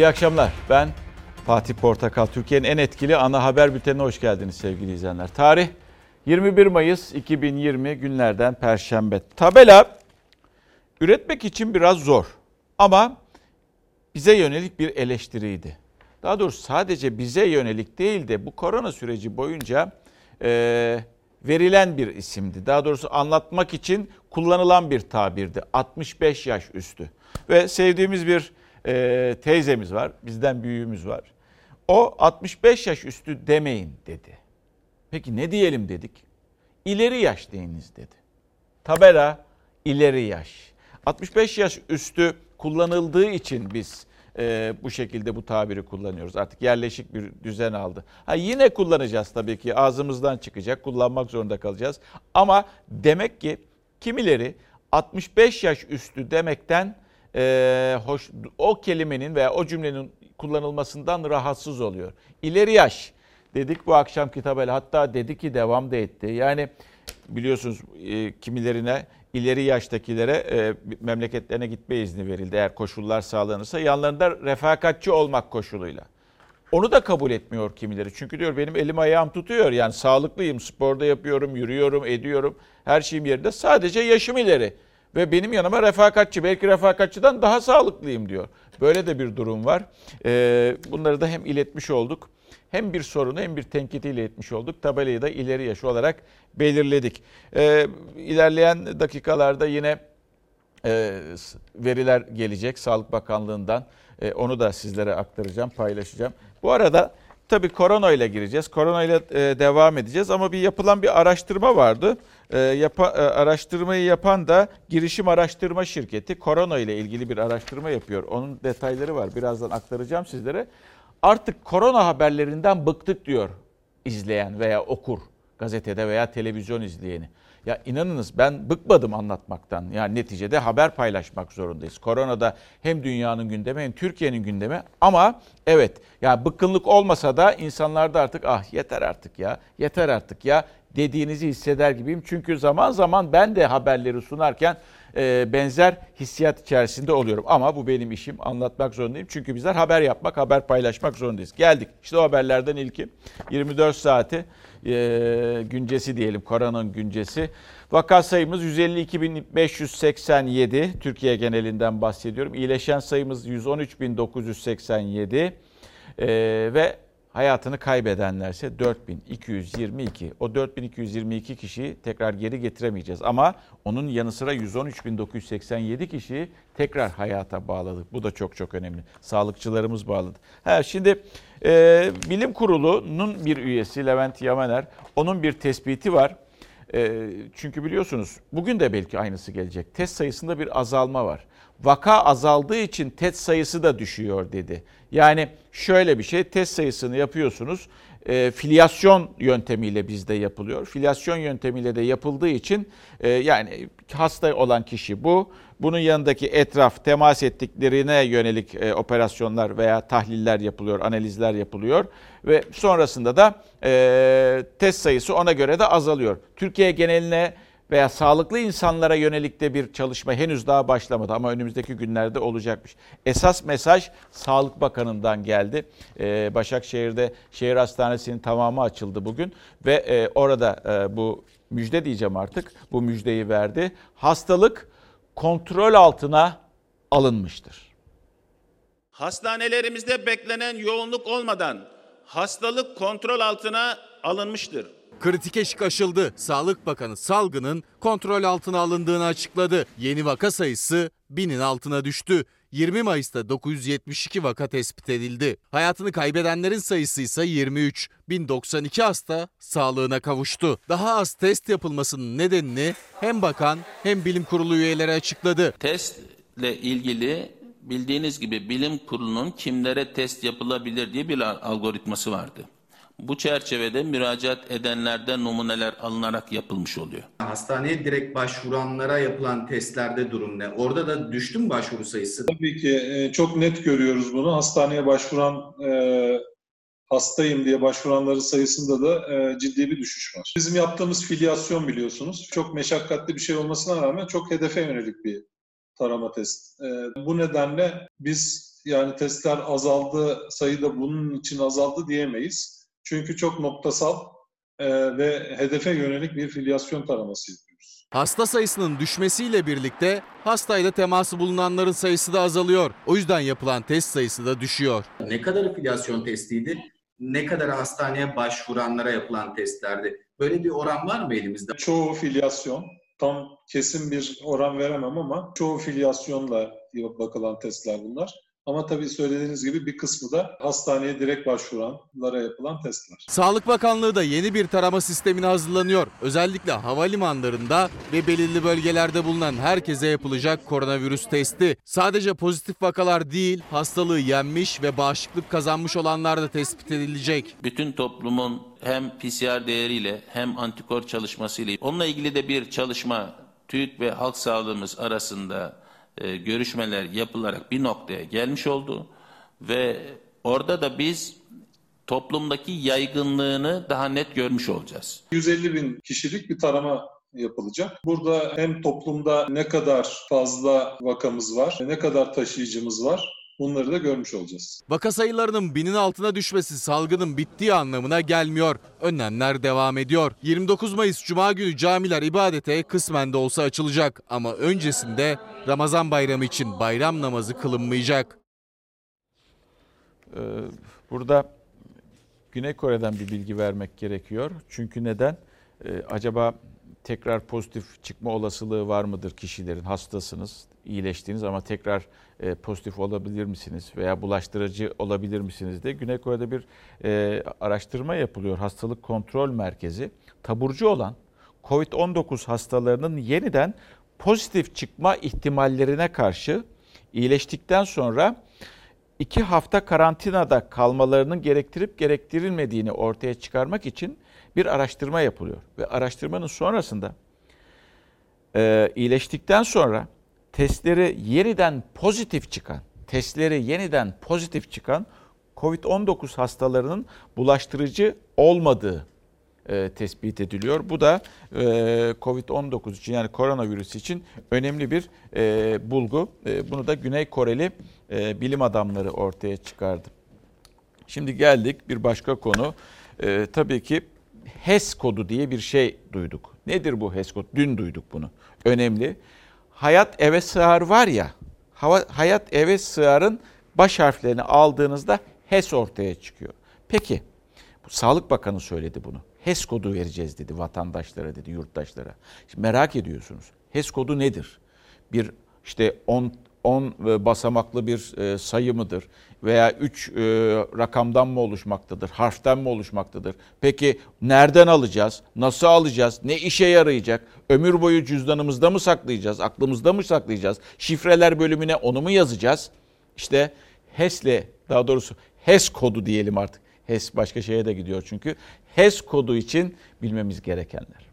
İyi akşamlar. Ben Fatih Portakal. Türkiye'nin en etkili ana haber bültenine hoş geldiniz sevgili izleyenler. Tarih 21 Mayıs 2020 günlerden Perşembe. Tabela üretmek için biraz zor ama bize yönelik bir eleştiriydi. Daha doğrusu sadece bize yönelik değil de bu korona süreci boyunca e, verilen bir isimdi. Daha doğrusu anlatmak için kullanılan bir tabirdi. 65 yaş üstü. Ve sevdiğimiz bir e, teyzemiz var, bizden büyüğümüz var. O 65 yaş üstü demeyin dedi. Peki ne diyelim dedik? İleri yaş deyiniz dedi. Tabela ileri yaş. 65 yaş üstü kullanıldığı için biz e, bu şekilde bu tabiri kullanıyoruz. Artık yerleşik bir düzen aldı. Ha yine kullanacağız tabii ki ağzımızdan çıkacak, kullanmak zorunda kalacağız. Ama demek ki kimileri 65 yaş üstü demekten e, hoş o kelimenin veya o cümlenin kullanılmasından rahatsız oluyor. İleri yaş dedik bu akşam kitabıyla hatta dedi ki devam da etti. Yani biliyorsunuz e, kimilerine ileri yaştakilere e, memleketlerine gitme izni verildi eğer koşullar sağlanırsa yanlarında refakatçi olmak koşuluyla. Onu da kabul etmiyor kimileri. Çünkü diyor benim elim ayağım tutuyor. Yani sağlıklıyım, sporda yapıyorum, yürüyorum, ediyorum. Her şeyim yerinde. Sadece yaşım ileri. Ve benim yanıma refakatçi, belki refakatçiden daha sağlıklıyım diyor. Böyle de bir durum var. Ee, bunları da hem iletmiş olduk. Hem bir sorunu hem bir tenkitiyle etmiş olduk. Tabelayı da ileri yaş olarak belirledik. Ee, ilerleyen dakikalarda yine e, veriler gelecek Sağlık Bakanlığı'ndan. E, onu da sizlere aktaracağım, paylaşacağım. Bu arada tabii korona ile gireceğiz. Korona ile e, devam edeceğiz ama bir yapılan bir araştırma vardı. E, yapa, e, araştırmayı yapan da girişim araştırma şirketi korona ile ilgili bir araştırma yapıyor. Onun detayları var. Birazdan aktaracağım sizlere. Artık korona haberlerinden bıktık diyor izleyen veya okur gazetede veya televizyon izleyeni. Ya inanınız ben bıkmadım anlatmaktan. Yani neticede haber paylaşmak zorundayız. Korona da hem dünyanın gündemi hem Türkiye'nin gündemi. Ama evet ya yani bıkkınlık olmasa da insanlarda artık ah yeter artık ya yeter artık ya dediğinizi hisseder gibiyim. Çünkü zaman zaman ben de haberleri sunarken benzer hissiyat içerisinde oluyorum. Ama bu benim işim anlatmak zorundayım. Çünkü bizler haber yapmak, haber paylaşmak zorundayız. Geldik. İşte o haberlerden ilki 24 saati e, güncesi diyelim, koronanın güncesi. Vaka sayımız 152.587, Türkiye genelinden bahsediyorum. İyileşen sayımız 113.987 e, ve hayatını kaybedenlerse 4222. O 4222 kişiyi tekrar geri getiremeyeceğiz. Ama onun yanı sıra 113.987 kişiyi tekrar hayata bağladık. Bu da çok çok önemli. Sağlıkçılarımız bağladı. Ha, şimdi e, Bilim Kurulu'nun bir üyesi Levent Yamaner, onun bir tespiti var. E, çünkü biliyorsunuz bugün de belki aynısı gelecek. Test sayısında bir azalma var. Vaka azaldığı için test sayısı da düşüyor dedi. Yani şöyle bir şey test sayısını yapıyorsunuz. E, filyasyon yöntemiyle bizde yapılıyor. Filyasyon yöntemiyle de yapıldığı için e, yani hasta olan kişi bu. Bunun yanındaki etraf temas ettiklerine yönelik e, operasyonlar veya tahliller yapılıyor, analizler yapılıyor ve sonrasında da e, test sayısı ona göre de azalıyor. Türkiye geneline veya sağlıklı insanlara yönelik de bir çalışma henüz daha başlamadı ama önümüzdeki günlerde olacakmış. Esas mesaj Sağlık Bakanı'ndan geldi. Ee, Başakşehir'de şehir hastanesinin tamamı açıldı bugün ve e, orada e, bu müjde diyeceğim artık bu müjdeyi verdi. Hastalık kontrol altına alınmıştır. Hastanelerimizde beklenen yoğunluk olmadan hastalık kontrol altına alınmıştır. Kritik eşik aşıldı. Sağlık Bakanı salgının kontrol altına alındığını açıkladı. Yeni vaka sayısı binin altına düştü. 20 Mayıs'ta 972 vaka tespit edildi. Hayatını kaybedenlerin sayısı ise 23. 1092 hasta sağlığına kavuştu. Daha az test yapılmasının nedenini hem bakan hem bilim kurulu üyeleri açıkladı. Testle ilgili bildiğiniz gibi bilim kurulunun kimlere test yapılabilir diye bir algoritması vardı. Bu çerçevede müracaat edenlerden numuneler alınarak yapılmış oluyor. Hastaneye direkt başvuranlara yapılan testlerde durum ne? Orada da düştü mü başvuru sayısı? Tabii ki e, çok net görüyoruz bunu. Hastaneye başvuran e, hastayım diye başvuranların sayısında da e, ciddi bir düşüş var. Bizim yaptığımız filyasyon biliyorsunuz. Çok meşakkatli bir şey olmasına rağmen çok hedefe yönelik bir tarama test. E, bu nedenle biz Yani testler azaldı, sayıda bunun için azaldı diyemeyiz. Çünkü çok noktasal e, ve hedefe yönelik bir filyasyon taraması yapıyoruz. Hasta sayısının düşmesiyle birlikte hastayla teması bulunanların sayısı da azalıyor. O yüzden yapılan test sayısı da düşüyor. Ne kadar filyasyon testiydi? Ne kadar hastaneye başvuranlara yapılan testlerdi? Böyle bir oran var mı elimizde? Çoğu filyasyon, tam kesin bir oran veremem ama çoğu filyasyonla bakılan testler bunlar. Ama tabii söylediğiniz gibi bir kısmı da hastaneye direkt başvuranlara yapılan testler. Sağlık Bakanlığı da yeni bir tarama sistemine hazırlanıyor. Özellikle havalimanlarında ve belirli bölgelerde bulunan herkese yapılacak koronavirüs testi. Sadece pozitif vakalar değil, hastalığı yenmiş ve bağışıklık kazanmış olanlar da tespit edilecek. Bütün toplumun hem PCR değeriyle hem antikor çalışmasıyla onunla ilgili de bir çalışma TÜİK ve halk sağlığımız arasında e, görüşmeler yapılarak bir noktaya gelmiş oldu ve orada da biz toplumdaki yaygınlığını daha net görmüş olacağız. 150 bin kişilik bir tarama yapılacak. Burada hem toplumda ne kadar fazla vakamız var, ne kadar taşıyıcımız var bunları da görmüş olacağız. Vaka sayılarının binin altına düşmesi salgının bittiği anlamına gelmiyor. Önlemler devam ediyor. 29 Mayıs Cuma günü camiler ibadete kısmen de olsa açılacak. Ama öncesinde Ramazan bayramı için bayram namazı kılınmayacak. Ee, burada Güney Kore'den bir bilgi vermek gerekiyor. Çünkü neden? Ee, acaba tekrar pozitif çıkma olasılığı var mıdır kişilerin? Hastasınız, iyileştiniz ama tekrar e, pozitif olabilir misiniz veya bulaştırıcı olabilir misiniz de Güney Kore'de bir e, araştırma yapılıyor. Hastalık Kontrol Merkezi taburcu olan COVID-19 hastalarının yeniden pozitif çıkma ihtimallerine karşı iyileştikten sonra iki hafta karantinada kalmalarının gerektirip gerektirilmediğini ortaya çıkarmak için bir araştırma yapılıyor. Ve araştırmanın sonrasında e, iyileştikten sonra testleri yeniden pozitif çıkan, testleri yeniden pozitif çıkan COVID-19 hastalarının bulaştırıcı olmadığı e, tespit ediliyor. Bu da e, COVID-19 için yani koronavirüs için önemli bir e, bulgu. E, bunu da Güney Koreli e, bilim adamları ortaya çıkardı. Şimdi geldik bir başka konu. E, tabii ki HES kodu diye bir şey duyduk. Nedir bu HES kodu? Dün duyduk bunu. Önemli. Hayat eve sığar var ya, hayat eve sığarın baş harflerini aldığınızda HES ortaya çıkıyor. Peki, Sağlık Bakanı söyledi bunu. HES kodu vereceğiz dedi vatandaşlara dedi, yurttaşlara. Şimdi merak ediyorsunuz. HES kodu nedir? Bir işte 10 10 e, basamaklı bir e, sayı mıdır? Veya 3 e, rakamdan mı oluşmaktadır? Harften mi oluşmaktadır? Peki nereden alacağız? Nasıl alacağız? Ne işe yarayacak? Ömür boyu cüzdanımızda mı saklayacağız? Aklımızda mı saklayacağız? Şifreler bölümüne onu mu yazacağız? İşte HES'le daha doğrusu HES kodu diyelim artık. HES başka şeye de gidiyor çünkü. HES kodu için bilmemiz gerekenler.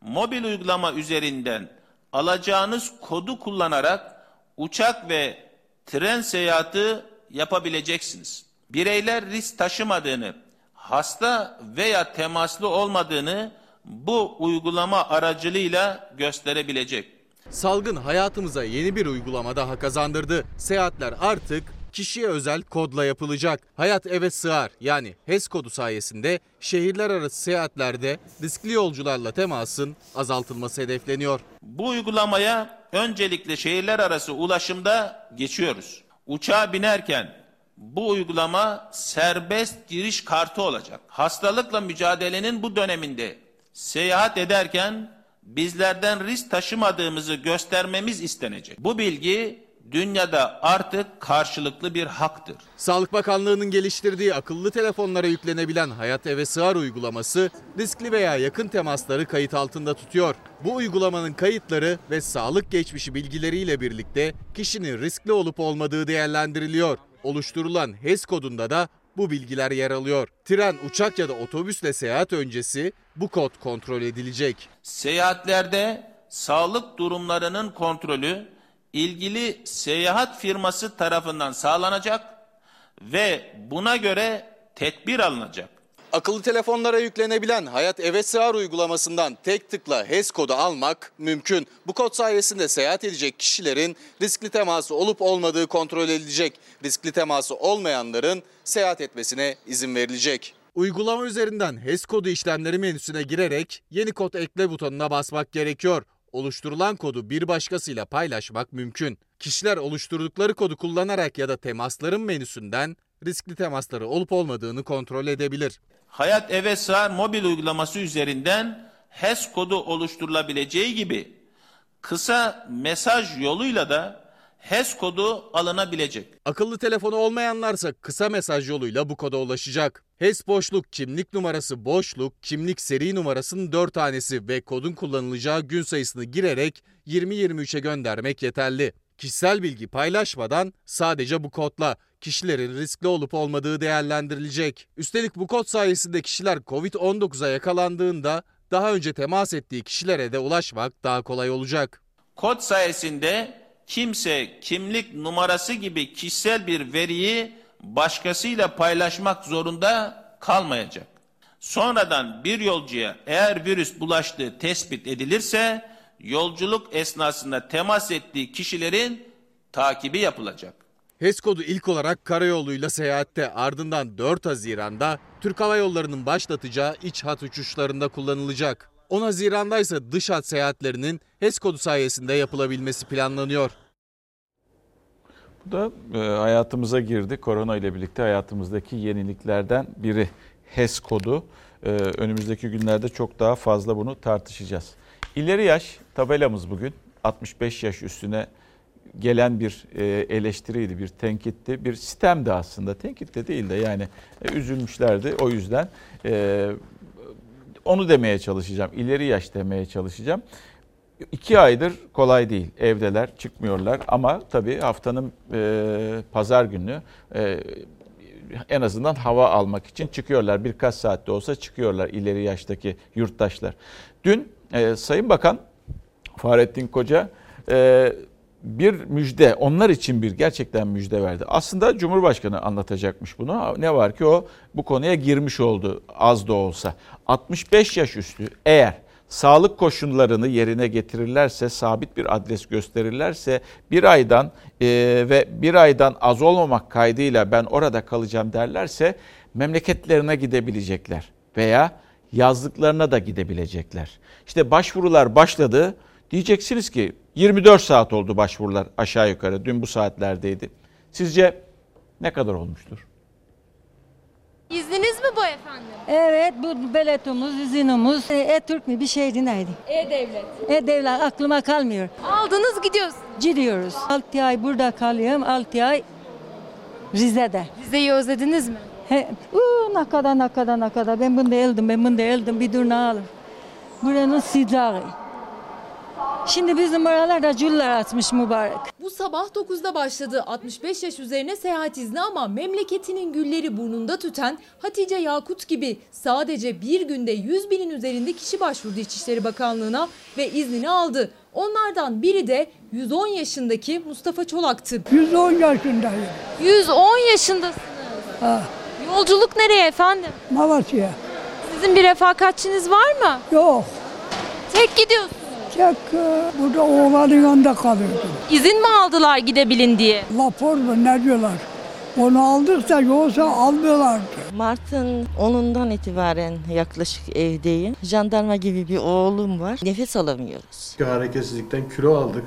Mobil uygulama üzerinden alacağınız kodu kullanarak uçak ve tren seyahati yapabileceksiniz. Bireyler risk taşımadığını, hasta veya temaslı olmadığını bu uygulama aracılığıyla gösterebilecek. Salgın hayatımıza yeni bir uygulama daha kazandırdı. Seyahatler artık kişiye özel kodla yapılacak. Hayat eve sığar yani HES kodu sayesinde şehirler arası seyahatlerde riskli yolcularla temasın azaltılması hedefleniyor. Bu uygulamaya öncelikle şehirler arası ulaşımda geçiyoruz. Uçağa binerken bu uygulama serbest giriş kartı olacak. Hastalıkla mücadelenin bu döneminde seyahat ederken bizlerden risk taşımadığımızı göstermemiz istenecek. Bu bilgi dünyada artık karşılıklı bir haktır. Sağlık Bakanlığı'nın geliştirdiği akıllı telefonlara yüklenebilen Hayat Eve Sığar uygulaması riskli veya yakın temasları kayıt altında tutuyor. Bu uygulamanın kayıtları ve sağlık geçmişi bilgileriyle birlikte kişinin riskli olup olmadığı değerlendiriliyor. Oluşturulan HES kodunda da bu bilgiler yer alıyor. Tren, uçak ya da otobüsle seyahat öncesi bu kod kontrol edilecek. Seyahatlerde sağlık durumlarının kontrolü ilgili seyahat firması tarafından sağlanacak ve buna göre tedbir alınacak. Akıllı telefonlara yüklenebilen Hayat Eve Sığar uygulamasından tek tıkla HES kodu almak mümkün. Bu kod sayesinde seyahat edecek kişilerin riskli teması olup olmadığı kontrol edilecek. Riskli teması olmayanların seyahat etmesine izin verilecek. Uygulama üzerinden HES kodu işlemleri menüsüne girerek yeni kod ekle butonuna basmak gerekiyor. Oluşturulan kodu bir başkasıyla paylaşmak mümkün. Kişiler oluşturdukları kodu kullanarak ya da temasların menüsünden riskli temasları olup olmadığını kontrol edebilir. Hayat Eve Sığar mobil uygulaması üzerinden HES kodu oluşturulabileceği gibi kısa mesaj yoluyla da HES kodu alınabilecek. Akıllı telefonu olmayanlarsa kısa mesaj yoluyla bu koda ulaşacak. HES boşluk kimlik numarası boşluk kimlik seri numarasının 4 tanesi ve kodun kullanılacağı gün sayısını girerek 2023'e göndermek yeterli. Kişisel bilgi paylaşmadan sadece bu kodla kişilerin riskli olup olmadığı değerlendirilecek. Üstelik bu kod sayesinde kişiler Covid-19'a yakalandığında daha önce temas ettiği kişilere de ulaşmak daha kolay olacak. Kod sayesinde kimse kimlik numarası gibi kişisel bir veriyi başkasıyla paylaşmak zorunda kalmayacak. Sonradan bir yolcuya eğer virüs bulaştığı tespit edilirse yolculuk esnasında temas ettiği kişilerin takibi yapılacak. HES kodu ilk olarak karayoluyla seyahatte ardından 4 Haziran'da Türk Hava Yolları'nın başlatacağı iç hat uçuşlarında kullanılacak. 10 Haziran'da ise dış hat seyahatlerinin HES kodu sayesinde yapılabilmesi planlanıyor. Bu da e, hayatımıza girdi. Korona ile birlikte hayatımızdaki yeniliklerden biri. HES kodu. E, önümüzdeki günlerde çok daha fazla bunu tartışacağız. İleri yaş tabelamız bugün 65 yaş üstüne gelen bir e, eleştiriydi, bir tenkitti, bir sistemdi aslında. Tenkit de değil de yani e, üzülmüşlerdi o yüzden. Onu demeye çalışacağım, ileri yaş demeye çalışacağım. İki aydır kolay değil. Evdeler, çıkmıyorlar ama tabii haftanın e, pazar günü e, en azından hava almak için çıkıyorlar. Birkaç saatte olsa çıkıyorlar ileri yaştaki yurttaşlar. Dün e, Sayın Bakan Fahrettin Koca e, bir müjde, onlar için bir gerçekten müjde verdi. Aslında Cumhurbaşkanı anlatacakmış bunu. Ne var ki o bu konuya girmiş oldu az da olsa. 65 yaş üstü eğer sağlık koşullarını yerine getirirlerse, sabit bir adres gösterirlerse bir aydan e, ve bir aydan az olmamak kaydıyla ben orada kalacağım derlerse memleketlerine gidebilecekler veya yazlıklarına da gidebilecekler. İşte başvurular başladı. Diyeceksiniz ki 24 saat oldu başvurular aşağı yukarı. Dün bu saatlerdeydi. Sizce ne kadar olmuştur? İzniniz mi bu efendim? Evet bu biletimiz, izinimiz. E, E-Türk mü bir şeydi neydi? E-Devlet. E-Devlet aklıma kalmıyor. Aldınız gidiyorsunuz. Gidiyoruz. 6 ay burada kalıyorum, 6 ay Rize'de. Rize'yi özlediniz mi? He, uu, ne kadar ne kadar ne kadar. Ben bunda eldim, ben bunda eldim. Bir dur ne alır. Buranın sıcağı. Şimdi bizim oralarda cüller atmış mübarek. Bu sabah 9'da başladı 65 yaş üzerine seyahat izni ama memleketinin gülleri burnunda tüten Hatice Yakut gibi sadece bir günde 100 binin üzerinde kişi başvurdu İçişleri Bakanlığı'na ve iznini aldı. Onlardan biri de 110 yaşındaki Mustafa Çolak'tı. 110 yaşındayım. 110 yaşındasınız. Ha, Yolculuk nereye efendim? Malatya'ya. Sizin bir refakatçiniz var mı? Yok. Tek gidiyorsunuz. E, burada oğlanın yanında kalıyordum. İzin mi aldılar gidebilin diye? Lapor mu ne diyorlar? Onu aldık da yoksa almıyorlardı. Mart'ın 10'undan itibaren yaklaşık evdeyim. Jandarma gibi bir oğlum var. Nefes alamıyoruz. Hareketsizlikten kilo aldık.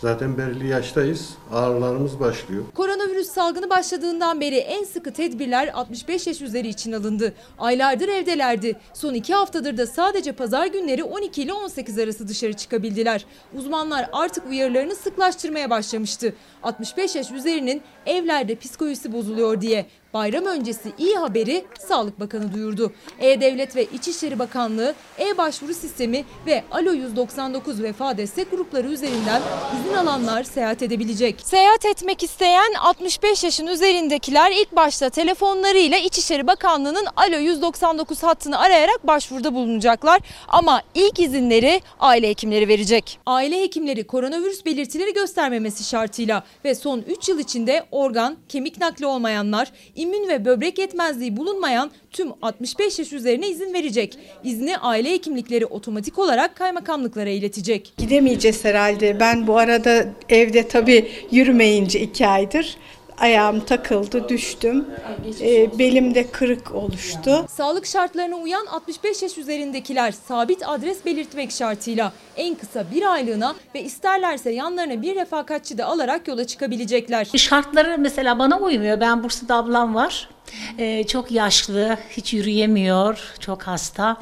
Zaten belirli yaştayız. Ağrılarımız başlıyor. Koronavirüs salgını başladığından beri en sıkı tedbirler 65 yaş üzeri için alındı. Aylardır evdelerdi. Son iki haftadır da sadece pazar günleri 12 ile 18 arası dışarı çıkabildiler. Uzmanlar artık uyarılarını sıklaştırmaya başlamıştı. 65 yaş üzerinin evlerde psikolojisi bozuluyor diye. Bayram öncesi iyi haberi Sağlık Bakanı duyurdu. E-Devlet ve İçişleri Bakanlığı e-başvuru sistemi ve Alo 199 vefa destek grupları üzerinden izin alanlar seyahat edebilecek. Seyahat etmek isteyen 65 yaşın üzerindekiler ilk başta telefonlarıyla İçişleri Bakanlığı'nın Alo 199 hattını arayarak başvuruda bulunacaklar. Ama ilk izinleri aile hekimleri verecek. Aile hekimleri koronavirüs belirtileri göstermemesi şartıyla ve son 3 yıl içinde organ, kemik nakli olmayanlar, İmmün ve böbrek yetmezliği bulunmayan tüm 65 yaş üzerine izin verecek. İzni aile hekimlikleri otomatik olarak kaymakamlıklara iletecek. Gidemeyeceğiz herhalde. Ben bu arada evde tabii yürümeyince iki aydır ayağım takıldı, düştüm. Ee, belimde kırık oluştu. Sağlık şartlarına uyan 65 yaş üzerindekiler sabit adres belirtmek şartıyla en kısa bir aylığına ve isterlerse yanlarına bir refakatçi de alarak yola çıkabilecekler. Şartları mesela bana uymuyor. Ben Bursa'da ablam var. Ee, çok yaşlı, hiç yürüyemiyor, çok hasta.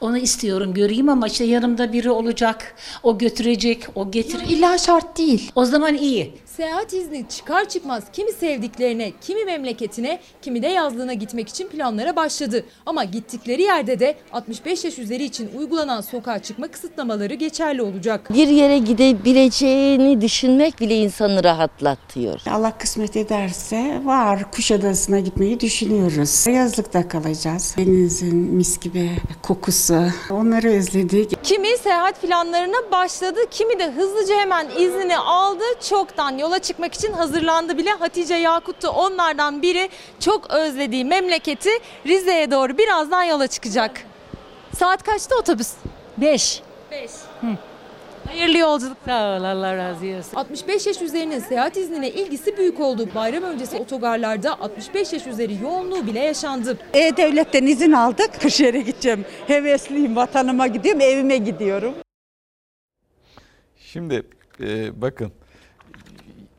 Onu istiyorum göreyim ama işte yanımda biri olacak, o götürecek, o getirecek. İlla şart değil. O zaman iyi. Seyahat izni çıkar çıkmaz kimi sevdiklerine, kimi memleketine, kimi de yazlığına gitmek için planlara başladı. Ama gittikleri yerde de 65 yaş üzeri için uygulanan sokağa çıkma kısıtlamaları geçerli olacak. Bir yere gidebileceğini düşünmek bile insanı rahatlatıyor. Allah kısmet ederse var Kuşadası'na gitmeyi düşünüyoruz. Yazlıkta kalacağız. Denizin mis gibi kokusu. Onları özledik. Kimi seyahat planlarına başladı, kimi de hızlıca hemen iznini aldı. Çoktan yola çıkmak için hazırlandı bile. Hatice Yakut da onlardan biri çok özlediği memleketi Rize'ye doğru birazdan yola çıkacak. Saat kaçta otobüs? 5. 5. Hayırlı yolculuk. Sağ ol Allah razı olsun. 65 yaş üzerinin seyahat iznine ilgisi büyük oldu. Bayram öncesi otogarlarda 65 yaş üzeri yoğunluğu bile yaşandı. E-Devlet'ten izin aldık. Kırşehir'e gideceğim. Hevesliyim. Vatanıma gidiyorum, evime gidiyorum. Şimdi e, bakın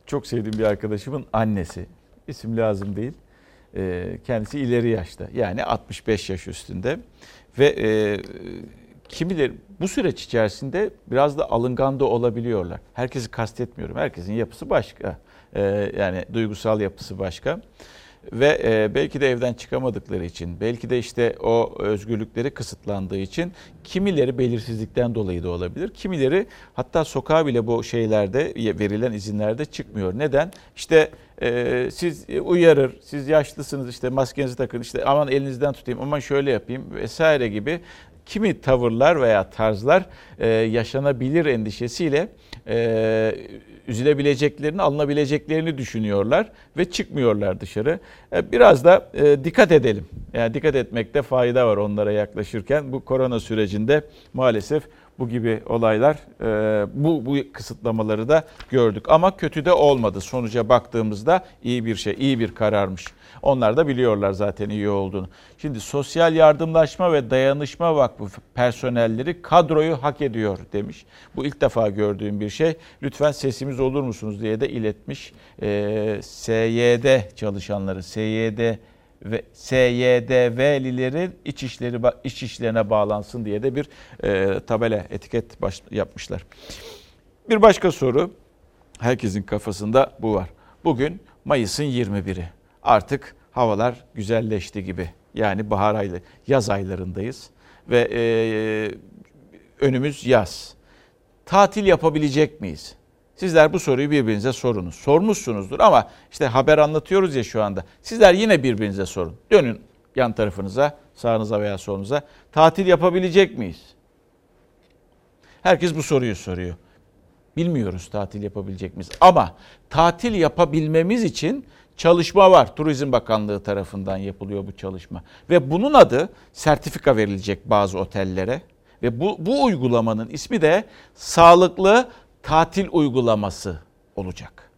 çok sevdiğim bir arkadaşımın annesi isim lazım değil. E, kendisi ileri yaşta yani 65 yaş üstünde ve e, kimileri bu süreç içerisinde biraz da alıngan da olabiliyorlar. Herkesi kastetmiyorum. Herkesin yapısı başka. E, yani duygusal yapısı başka. Ve e, belki de evden çıkamadıkları için, belki de işte o özgürlükleri kısıtlandığı için kimileri belirsizlikten dolayı da olabilir. Kimileri hatta sokağa bile bu şeylerde verilen izinlerde çıkmıyor. Neden? İşte e, siz uyarır, siz yaşlısınız işte maskenizi takın, işte aman elinizden tutayım, aman şöyle yapayım vesaire gibi kimi tavırlar veya tarzlar e, yaşanabilir endişesiyle e, üzülebileceklerini, alınabileceklerini düşünüyorlar ve çıkmıyorlar dışarı. E, biraz da e, dikkat edelim. Yani dikkat etmekte fayda var onlara yaklaşırken. Bu korona sürecinde maalesef bu gibi olaylar, e, bu, bu kısıtlamaları da gördük. Ama kötü de olmadı. Sonuca baktığımızda iyi bir şey, iyi bir kararmış. Onlar da biliyorlar zaten iyi olduğunu. Şimdi Sosyal Yardımlaşma ve Dayanışma Vakfı personelleri kadroyu hak ediyor demiş. Bu ilk defa gördüğüm bir şey. Lütfen sesimiz olur musunuz diye de iletmiş. E, SYD çalışanları, SYD ve SYDV'lilerin iç işleri iç işlerine bağlansın diye de bir e, tabela etiket baş, yapmışlar. Bir başka soru herkesin kafasında bu var. Bugün Mayıs'ın 21'i. Artık havalar güzelleşti gibi. Yani bahar ayları, yaz aylarındayız ve e, önümüz yaz. Tatil yapabilecek miyiz? Sizler bu soruyu birbirinize sorunuz. Sormuşsunuzdur ama işte haber anlatıyoruz ya şu anda. Sizler yine birbirinize sorun. Dönün yan tarafınıza, sağınıza veya solunuza. Tatil yapabilecek miyiz? Herkes bu soruyu soruyor. Bilmiyoruz tatil yapabilecek miyiz? Ama tatil yapabilmemiz için çalışma var. Turizm Bakanlığı tarafından yapılıyor bu çalışma. Ve bunun adı sertifika verilecek bazı otellere. Ve bu, bu uygulamanın ismi de sağlıklı tatil uygulaması olacak.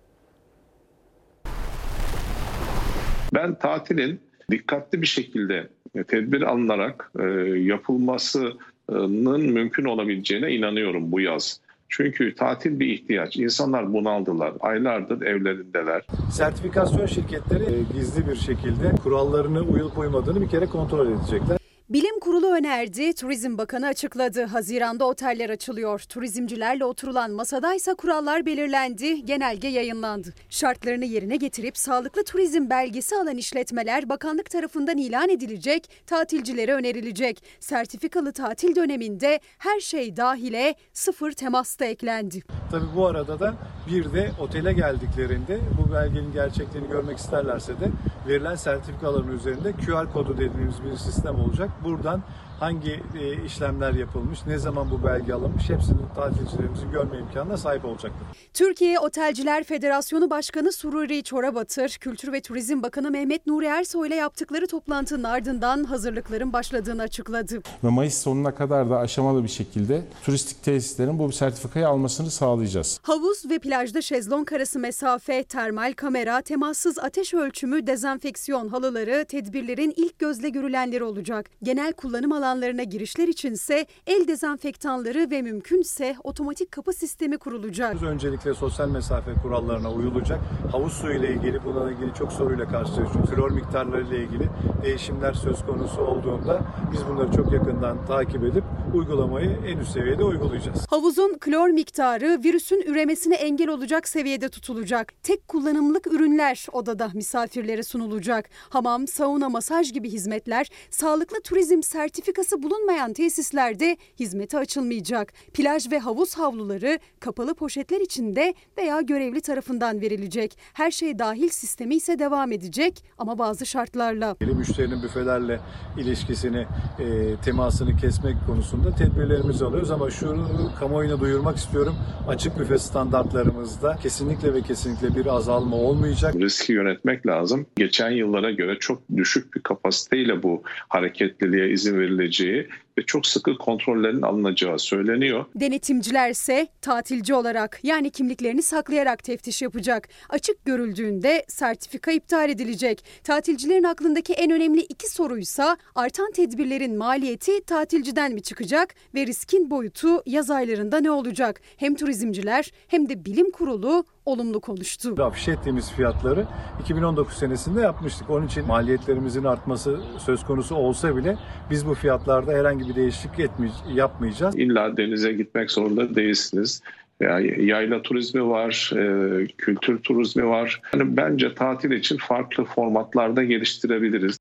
Ben tatilin dikkatli bir şekilde tedbir alınarak e, yapılmasının mümkün olabileceğine inanıyorum bu yaz. Çünkü tatil bir ihtiyaç. İnsanlar bunaldılar. Aylardır evlerindeler. Sertifikasyon şirketleri e, gizli bir şekilde kurallarını uyulup uymadığını bir kere kontrol edecekler. Bilim Kurulu önerdi, Turizm Bakanı açıkladı. Haziranda oteller açılıyor. Turizmcilerle oturulan masadaysa kurallar belirlendi, genelge yayınlandı. Şartlarını yerine getirip sağlıklı turizm belgesi alan işletmeler bakanlık tarafından ilan edilecek, tatilcilere önerilecek. Sertifikalı tatil döneminde her şey dahile sıfır temas da eklendi. Tabii bu arada da bir de otele geldiklerinde bu belgenin gerçekliğini görmek isterlerse de verilen sertifikaların üzerinde QR kodu dediğimiz bir sistem olacak. Buradan hangi e, işlemler yapılmış, ne zaman bu belge alınmış hepsini tatilcilerimizin görme imkanına sahip olacaktır. Türkiye Otelciler Federasyonu Başkanı Sururi Çorabatır, Kültür ve Turizm Bakanı Mehmet Nuri Ersoy ile yaptıkları toplantının ardından hazırlıkların başladığını açıkladı. Ve Mayıs sonuna kadar da aşamalı bir şekilde turistik tesislerin bu sertifikayı almasını sağlayacağız. Havuz ve plajda şezlong arası mesafe, termal kamera, temassız ateş ölçümü, dezenfeksiyon halıları tedbirlerin ilk gözle görülenleri olacak. Genel kullanım alanlarına girişler içinse el dezenfektanları ve mümkünse otomatik kapı sistemi kurulacak. Öncelikle sosyal mesafe kurallarına uyulacak. Havuz suyu ile ilgili bununla ilgili çok soruyla karşılaşıyoruz. Klor miktarları ile ilgili değişimler söz konusu olduğunda biz bunları çok yakından takip edip uygulamayı en üst seviyede uygulayacağız. Havuzun klor miktarı virüsün üremesine engel olacak seviyede tutulacak. Tek kullanımlık ürünler odada misafirlere sunulacak. Hamam, sauna, masaj gibi hizmetler sağlıklı turizm sertifikası bulunmayan tesislerde hizmete açılmayacak. Plaj ve havuz havluları kapalı poşetler içinde veya görevli tarafından verilecek. Her şey dahil sistemi ise devam edecek ama bazı şartlarla. Müşterinin büfelerle ilişkisini, e, temasını kesmek konusunda tedbirlerimizi alıyoruz ama şunu kamuoyuna duyurmak istiyorum. Açık büfe standartlarımızda kesinlikle ve kesinlikle bir azalma olmayacak. Riski yönetmek lazım. Geçen yıllara göre çok düşük bir kapasiteyle bu hareketliliğe izin legit ve çok sıkı kontrollerin alınacağı söyleniyor. Denetimciler ise tatilci olarak yani kimliklerini saklayarak teftiş yapacak. Açık görüldüğünde sertifika iptal edilecek. Tatilcilerin aklındaki en önemli iki soruysa artan tedbirlerin maliyeti tatilciden mi çıkacak ve riskin boyutu yaz aylarında ne olacak? Hem turizmciler hem de bilim kurulu olumlu konuştu. Afişe ettiğimiz fiyatları 2019 senesinde yapmıştık. Onun için maliyetlerimizin artması söz konusu olsa bile biz bu fiyatlarda herhangi bir değişiklik etmey- yapmayacağız. İlla denize gitmek zorunda değilsiniz. Yani yayla turizmi var, e, kültür turizmi var. Yani bence tatil için farklı formatlarda geliştirebiliriz.